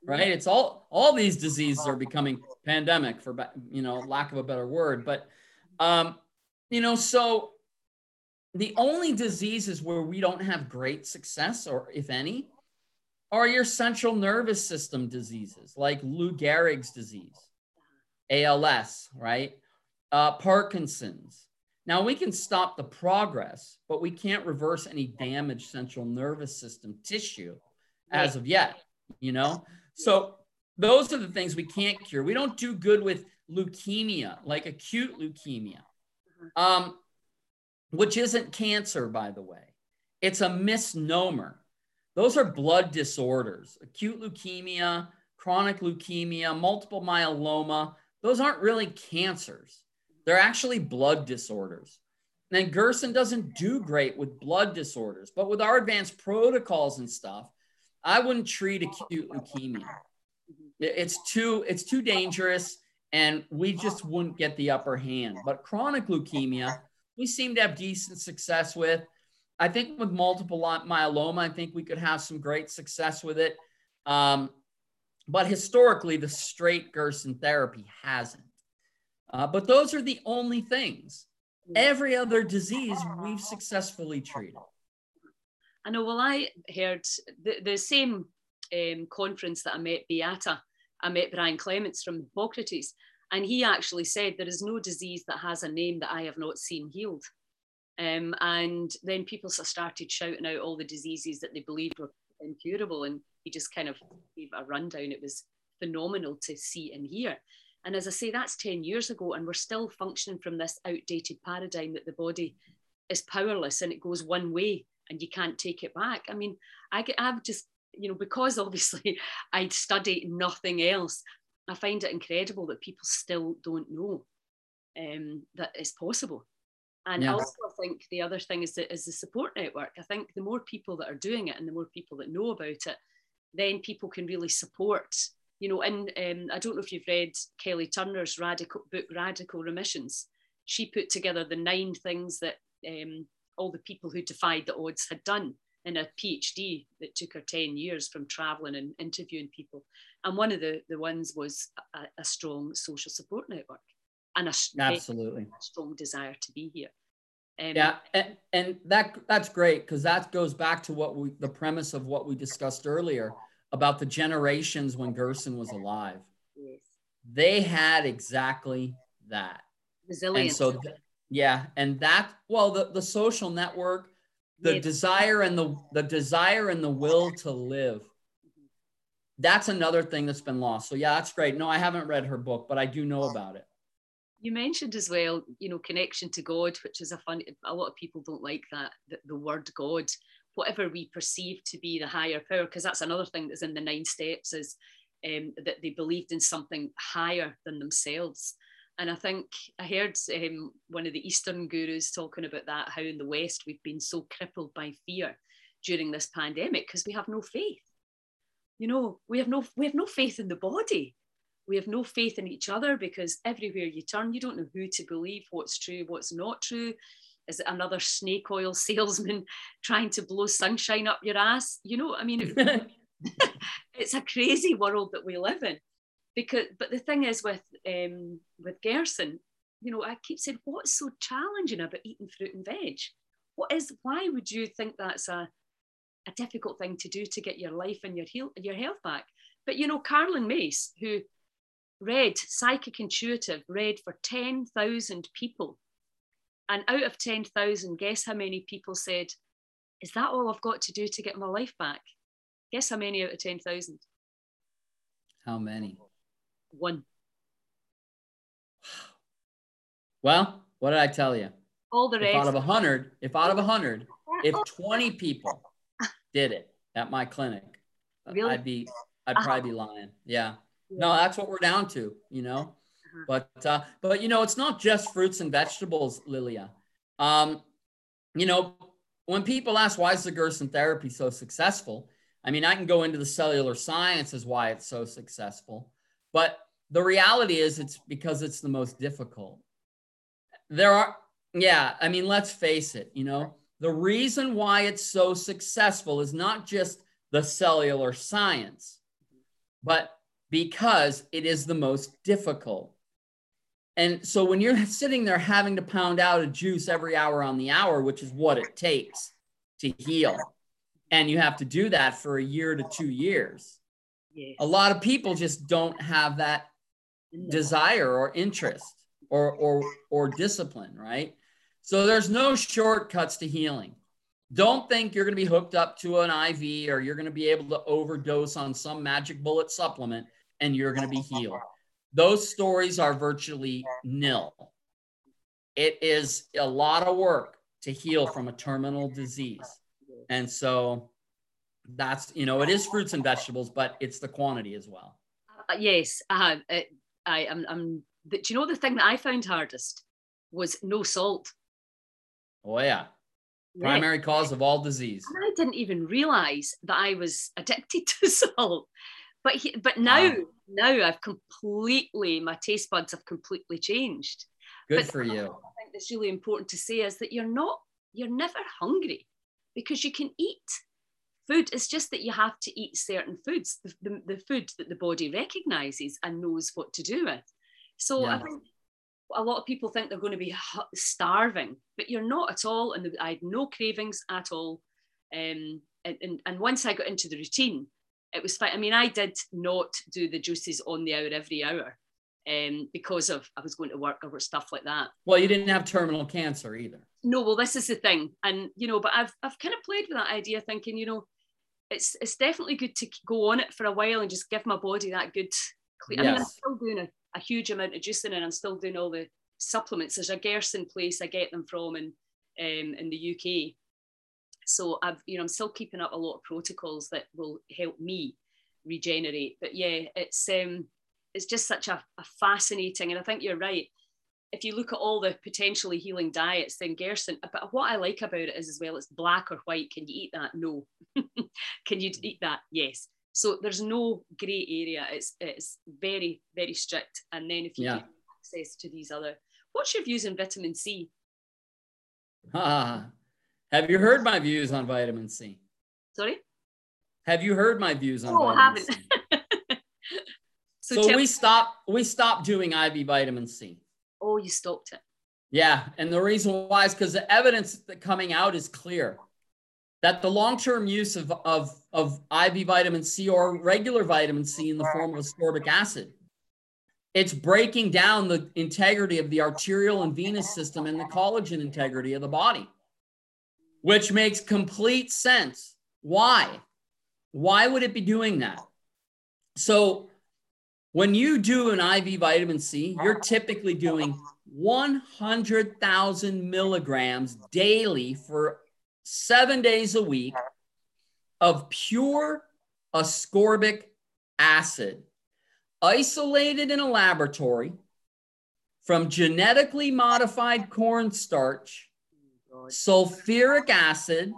right? It's all all these diseases are becoming pandemic for you know lack of a better word, but um, you know, so the only diseases where we don't have great success, or if any, are your central nervous system diseases like Lou Gehrig's disease, ALS, right? Uh, Parkinson's. Now we can stop the progress, but we can't reverse any damaged central nervous system tissue as of yet, you know? So those are the things we can't cure. We don't do good with leukemia, like acute leukemia, um, which isn't cancer, by the way. It's a misnomer. Those are blood disorders, acute leukemia, chronic leukemia, multiple myeloma. Those aren't really cancers. They're actually blood disorders. And Gerson doesn't do great with blood disorders, but with our advanced protocols and stuff, I wouldn't treat acute leukemia. It's too it's too dangerous, and we just wouldn't get the upper hand. But chronic leukemia, we seem to have decent success with. I think with multiple myeloma, I think we could have some great success with it. Um, but historically, the straight Gerson therapy hasn't. Uh, but those are the only things. Every other disease we've successfully treated. I know. Well, I heard the, the same um, conference that I met Beata. I met Brian Clements from Hippocrates, and he actually said there is no disease that has a name that I have not seen healed. Um, and then people started shouting out all the diseases that they believed were incurable. And he just kind of gave a rundown. It was phenomenal to see and hear. And as I say, that's 10 years ago, and we're still functioning from this outdated paradigm that the body is powerless and it goes one way and you can't take it back. I mean, I, I've just, you know, because obviously I'd studied nothing else, I find it incredible that people still don't know um, that it's possible. And also, I think the other thing is the, is the support network. I think the more people that are doing it and the more people that know about it, then people can really support. You know, and um, I don't know if you've read Kelly Turner's radical book, Radical Remissions. She put together the nine things that um, all the people who defied the odds had done in a PhD that took her 10 years from traveling and interviewing people. And one of the, the ones was a, a strong social support network and a, absolutely a strong desire to be here. Um, yeah, and, and that that's great because that goes back to what we the premise of what we discussed earlier about the generations when Gerson was alive. Yes. They had exactly that. Resilience. And so, th- yeah, and that well, the the social network, the yes. desire and the the desire and the will to live. That's another thing that's been lost. So yeah, that's great. No, I haven't read her book, but I do know about it you mentioned as well, you know, connection to God, which is a fun. A lot of people don't like that the, the word God, whatever we perceive to be the higher power, because that's another thing that's in the nine steps is um, that they believed in something higher than themselves. And I think I heard um, one of the Eastern gurus talking about that, how in the West we've been so crippled by fear during this pandemic because we have no faith. You know, we have no we have no faith in the body we have no faith in each other because everywhere you turn, you don't know who to believe, what's true, what's not true. Is it another snake oil salesman trying to blow sunshine up your ass? You know, I mean, it's a crazy world that we live in. Because, but the thing is with um, with Gerson, you know, I keep saying, what's so challenging about eating fruit and veg? What is? Why would you think that's a a difficult thing to do to get your life and your heal, your health back? But you know, Caroline Myss, who read Psychic Intuitive, read for 10,000 people. And out of 10,000, guess how many people said, Is that all I've got to do to get my life back? Guess how many out of 10,000? How many? One. Well, what did I tell you? All the rest. If out of a hundred, if out of a hundred, if 20 people did it at my clinic, really? I'd be, I'd probably be lying. Yeah. No that's what we're down to you know? Uh-huh. but uh, but you know it's not just fruits and vegetables lilia. Um, you know when people ask why is the gerson therapy so successful? I mean i can go into the cellular science sciences why it's so successful but the reality is it's because it's the most difficult. There are yeah i mean let's face it you know the reason why it's so successful is not just the cellular science but because it is the most difficult. and so when you're sitting there having to pound out a juice every hour on the hour, which is what it takes to heal, and you have to do that for a year to two years, yes. a lot of people just don't have that desire or interest or or or discipline, right? So there's no shortcuts to healing. Don't think you're going to be hooked up to an IV or you're going to be able to overdose on some magic bullet supplement and you're going to be healed. Those stories are virtually nil. It is a lot of work to heal from a terminal disease. And so that's, you know, it is fruits and vegetables, but it's the quantity as well. Uh, yes, uh, I, I am. I'm, do you know the thing that I found hardest was no salt? Oh, yeah. Primary cause of all disease. And I didn't even realize that I was addicted to salt. But he, but now wow. now I've completely my taste buds have completely changed. Good but for you. I think that's really important to say is that you're not you're never hungry because you can eat food. It's just that you have to eat certain foods, the, the, the food that the body recognizes and knows what to do with. So yeah. I think a lot of people think they're going to be starving, but you're not at all. And I had no cravings at all. Um, and, and, and once I got into the routine, it was fine. I mean, I did not do the juices on the hour every hour um, because of I was going to work or stuff like that. Well, you didn't have terminal cancer either. No, well, this is the thing, and you know, but I've I've kind of played with that idea, thinking, you know, it's it's definitely good to go on it for a while and just give my body that good. Clean. Yes. I mean, I'm still doing a, a huge amount of juicing, and I'm still doing all the supplements. There's a Gerson place I get them from in um, in the UK. So I've you know I'm still keeping up a lot of protocols that will help me regenerate. But yeah, it's um it's just such a, a fascinating, and I think you're right. If you look at all the potentially healing diets, then Gerson, but what I like about it is as well, it's black or white. Can you eat that? No. Can you eat that? Yes. So there's no grey area. It's it's very very strict. And then if you yeah. get access to these other, what's your views on vitamin C? Ah, have you heard my views on vitamin C? Sorry. Have you heard my views on? Oh, vitamin haven't. C? so, so we stopped. We stopped doing IV vitamin C. Oh, you stopped it. Yeah, and the reason why is because the evidence that coming out is clear that the long-term use of, of, of IV vitamin C or regular vitamin C in the form of ascorbic acid, it's breaking down the integrity of the arterial and venous system and the collagen integrity of the body, which makes complete sense. Why? Why would it be doing that? So when you do an IV vitamin C, you're typically doing 100,000 milligrams daily for seven days a week of pure ascorbic acid, isolated in a laboratory from genetically modified cornstarch, sulfuric acid,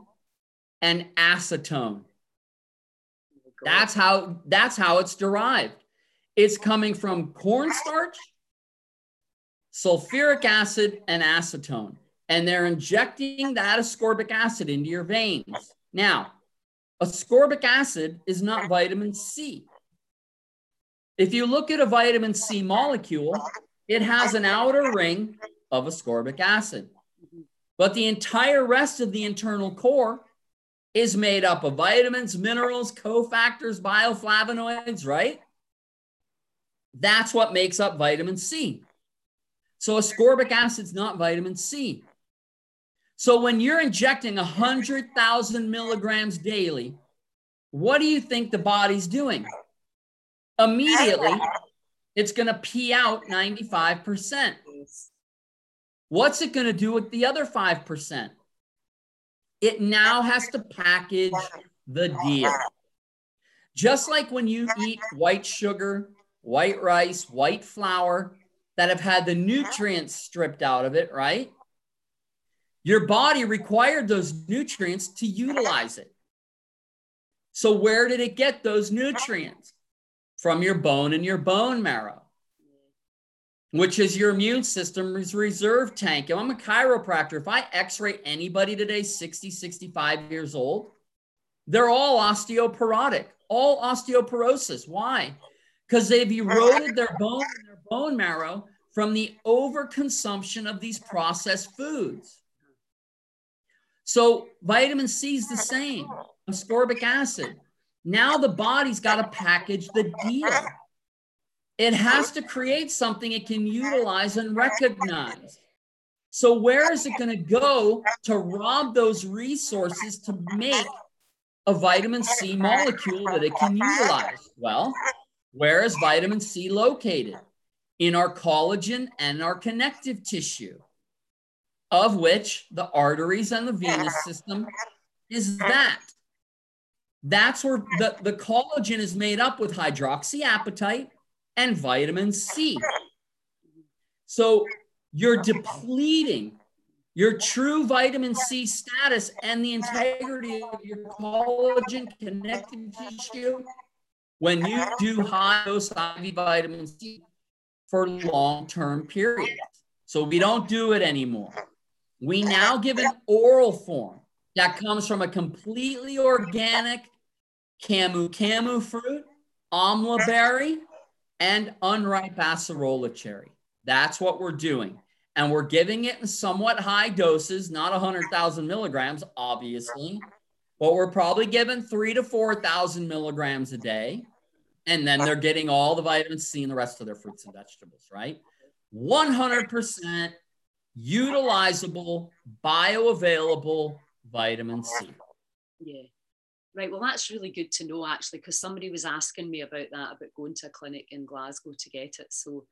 and acetone. That's how that's how it's derived. It's coming from cornstarch, sulfuric acid, and acetone and they're injecting that ascorbic acid into your veins. Now, ascorbic acid is not vitamin C. If you look at a vitamin C molecule, it has an outer ring of ascorbic acid. But the entire rest of the internal core is made up of vitamins, minerals, cofactors, bioflavonoids, right? That's what makes up vitamin C. So ascorbic acid is not vitamin C. So when you're injecting 100,000 milligrams daily, what do you think the body's doing? Immediately, it's going to pee out 95%. What's it going to do with the other 5%? It now has to package the deal. Just like when you eat white sugar, white rice, white flour that have had the nutrients stripped out of it, right? Your body required those nutrients to utilize it. So, where did it get those nutrients? From your bone and your bone marrow, which is your immune system's reserve tank. If I'm a chiropractor. If I x ray anybody today, 60, 65 years old, they're all osteoporotic, all osteoporosis. Why? Because they've eroded their bone and their bone marrow from the overconsumption of these processed foods. So vitamin C is the same, ascorbic acid. Now the body's got to package the deal. It has to create something it can utilize and recognize. So where is it going to go to rob those resources to make a vitamin C molecule that it can utilize? Well, where is vitamin C located? In our collagen and our connective tissue, of which the arteries and the venous system is that. That's where the, the collagen is made up with hydroxyapatite and vitamin C. So you're depleting your true vitamin C status and the integrity of your collagen connective tissue when you uh-huh. do high dose IV vitamin C for long term periods. So we don't do it anymore. We now give an oral form that comes from a completely organic camu camu fruit, amla berry, and unripe acerola cherry. That's what we're doing. And we're giving it in somewhat high doses, not 100,000 milligrams, obviously, but we're probably giving three to 4,000 milligrams a day. And then they're getting all the vitamin C and the rest of their fruits and vegetables, right? 100% utilizable, bioavailable vitamin C. Yeah. Right. Well, that's really good to know actually, because somebody was asking me about that, about going to a clinic in Glasgow to get it. So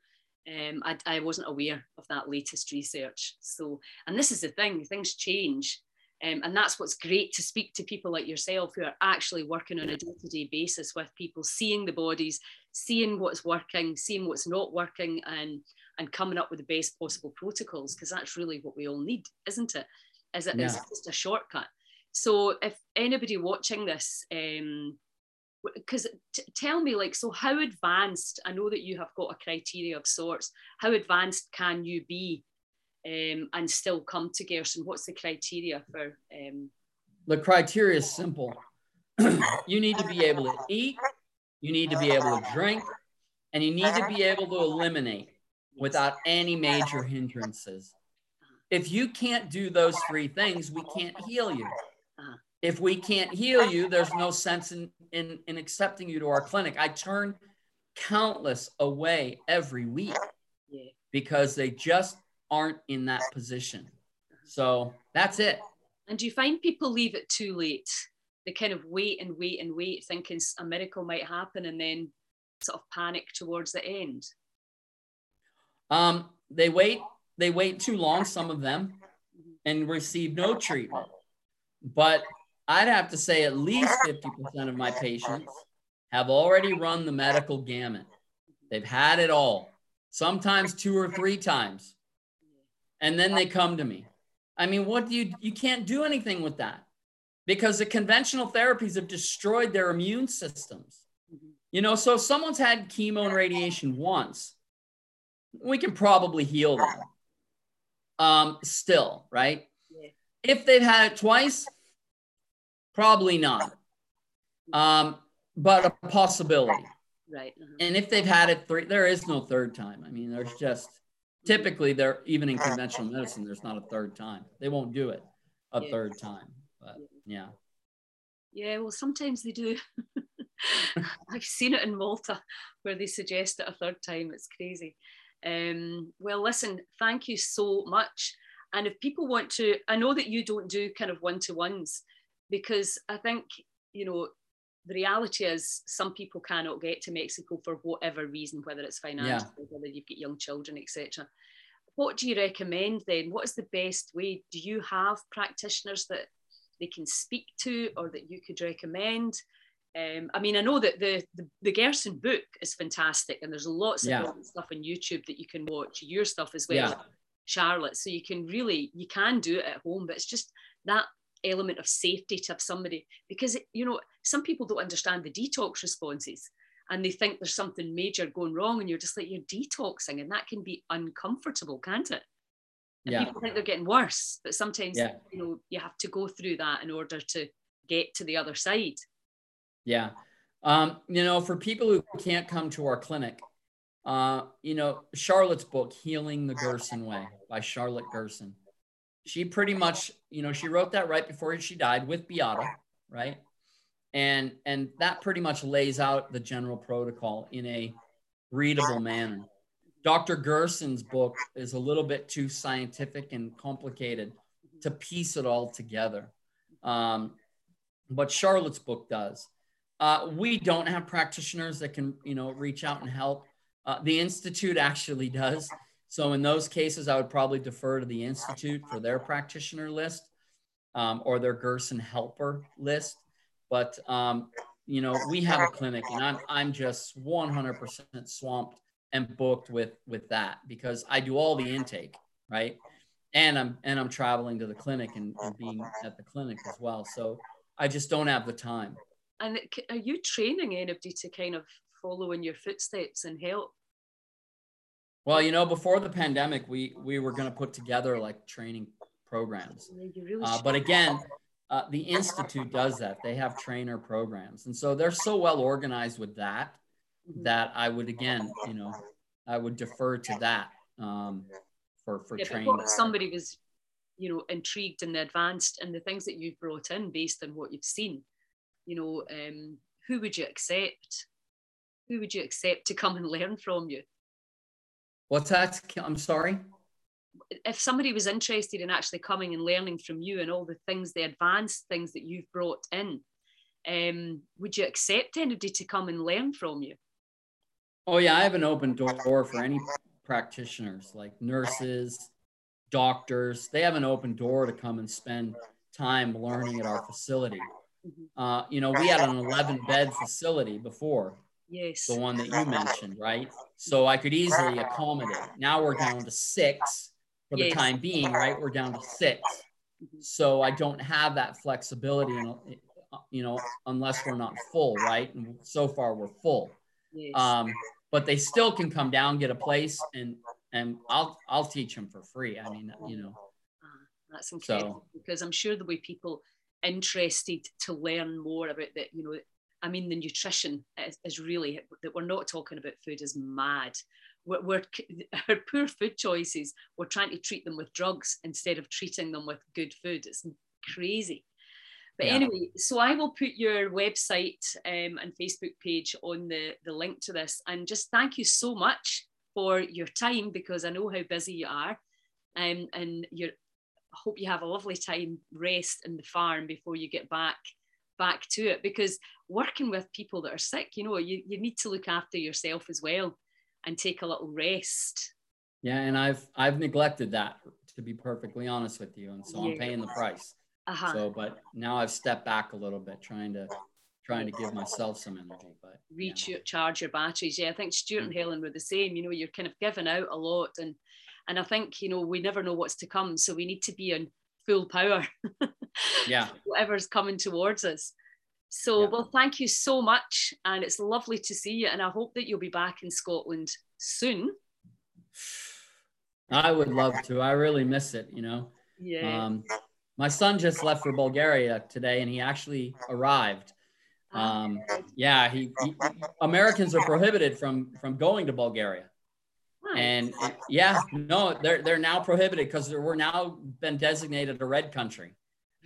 um, I, I wasn't aware of that latest research. So, and this is the thing, things change. Um, and that's what's great to speak to people like yourself who are actually working on a day to day basis with people, seeing the bodies, seeing what's working, seeing what's not working, and, and coming up with the best possible protocols, because that's really what we all need, isn't it? Is it, yeah. is just a shortcut? So, if anybody watching this, um, because t- tell me like so how advanced i know that you have got a criteria of sorts how advanced can you be um, and still come to gerson what's the criteria for um... the criteria is simple you need to be able to eat you need to be able to drink and you need to be able to eliminate without any major hindrances if you can't do those three things we can't heal you uh-huh. if we can't heal you, there's no sense in, in, in accepting you to our clinic. I turn countless away every week because they just aren't in that position. Uh-huh. So that's it. And do you find people leave it too late? They kind of wait and wait and wait, thinking a miracle might happen and then sort of panic towards the end? Um, they wait, they wait too long, some of them, and receive no treatment. But I'd have to say at least 50% of my patients have already run the medical gamut. They've had it all, sometimes two or three times. And then they come to me. I mean, what do you, you can't do anything with that because the conventional therapies have destroyed their immune systems. You know, so if someone's had chemo and radiation once, we can probably heal them um, still, right? If they've had it twice, Probably not. Um, but a possibility. Right. Uh-huh. And if they've had it three, there is no third time. I mean, there's just typically there even in conventional medicine, there's not a third time. They won't do it a yeah. third time. But yeah. Yeah, well, sometimes they do. I've seen it in Malta where they suggest it a third time. It's crazy. Um, well, listen, thank you so much. And if people want to, I know that you don't do kind of one to ones, because I think, you know, the reality is some people cannot get to Mexico for whatever reason, whether it's financial, yeah. whether you've got young children, etc. What do you recommend then? What is the best way? Do you have practitioners that they can speak to or that you could recommend? Um, I mean, I know that the, the, the Gerson book is fantastic, and there's lots of yeah. stuff on YouTube that you can watch. Your stuff as well, yeah. Charlotte. So you can really you can do it at home, but it's just that element of safety to have somebody because you know some people don't understand the detox responses and they think there's something major going wrong and you're just like you're detoxing and that can be uncomfortable can't it and yeah. people think they're getting worse but sometimes yeah. you know you have to go through that in order to get to the other side yeah um, you know for people who can't come to our clinic Uh, you know, Charlotte's book, Healing the Gerson Way by Charlotte Gerson. She pretty much, you know, she wrote that right before she died with Beata, right? And and that pretty much lays out the general protocol in a readable manner. Dr. Gerson's book is a little bit too scientific and complicated to piece it all together. Um, but Charlotte's book does. Uh, we don't have practitioners that can, you know, reach out and help. Uh, the institute actually does. So in those cases, I would probably defer to the institute for their practitioner list um, or their Gerson helper list. But um, you know, we have a clinic, and I'm I'm just 100% swamped and booked with with that because I do all the intake, right? And I'm and I'm traveling to the clinic and, and being at the clinic as well. So I just don't have the time. And are you training anybody to kind of follow in your footsteps and help? Well, you know, before the pandemic, we we were going to put together like training programs. Really uh, but again, uh, the institute does that. They have trainer programs, and so they're so well organized with that mm-hmm. that I would again, you know, I would defer to that um, for for yeah, training. somebody was, you know, intrigued in the advanced and the things that you've brought in based on what you've seen you know, um, who would you accept? Who would you accept to come and learn from you? What's that? I'm sorry. If somebody was interested in actually coming and learning from you and all the things, the advanced things that you've brought in, um, would you accept anybody to come and learn from you? Oh yeah, I have an open door for any practitioners like nurses, doctors. They have an open door to come and spend time learning at our facility. Mm-hmm. Uh, you know, we had an 11 bed facility before. Yes. The one that you mentioned, right? So I could easily accommodate. Now we're down to six for yes. the time being, right? We're down to 6 mm-hmm. So I don't have that flexibility, you know, unless we're not full, right? And so far we're full. Yes. Um, but they still can come down, get a place, and and I'll I'll teach them for free. I mean, you know. Uh, that's incredible so, because I'm sure the way people interested to learn more about that, you know, I mean, the nutrition is, is, really that we're not talking about food is mad. We're, we're, our poor food choices. We're trying to treat them with drugs instead of treating them with good food. It's crazy. But yeah. anyway, so I will put your website um, and Facebook page on the, the link to this. And just thank you so much for your time because I know how busy you are. Um, and you're hope you have a lovely time rest in the farm before you get back back to it because working with people that are sick you know you, you need to look after yourself as well and take a little rest yeah and i've i've neglected that to be perfectly honest with you and so yeah. i'm paying the price uh-huh. so but now i've stepped back a little bit trying to trying to give myself some energy but recharge yeah. your batteries yeah i think stuart and helen were the same you know you're kind of giving out a lot and and I think, you know, we never know what's to come. So we need to be in full power. yeah. Whatever's coming towards us. So, yeah. well, thank you so much. And it's lovely to see you. And I hope that you'll be back in Scotland soon. I would love to. I really miss it, you know. Yeah. Um, my son just left for Bulgaria today and he actually arrived. Ah, um, yeah, he, he Americans are prohibited from from going to Bulgaria. And yeah, no, they're they're now prohibited because we're now been designated a red country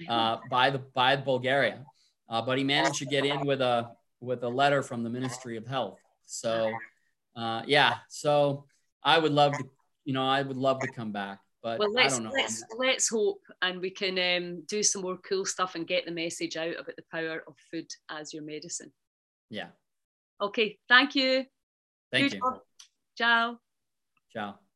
uh, by the by Bulgaria. Uh, but he managed to get in with a with a letter from the Ministry of Health. So uh, yeah, so I would love to, you know, I would love to come back. But well, let's let's let's hope, and we can um, do some more cool stuff and get the message out about the power of food as your medicine. Yeah. Okay. Thank you. Thank Good you. Ciao. Ciao.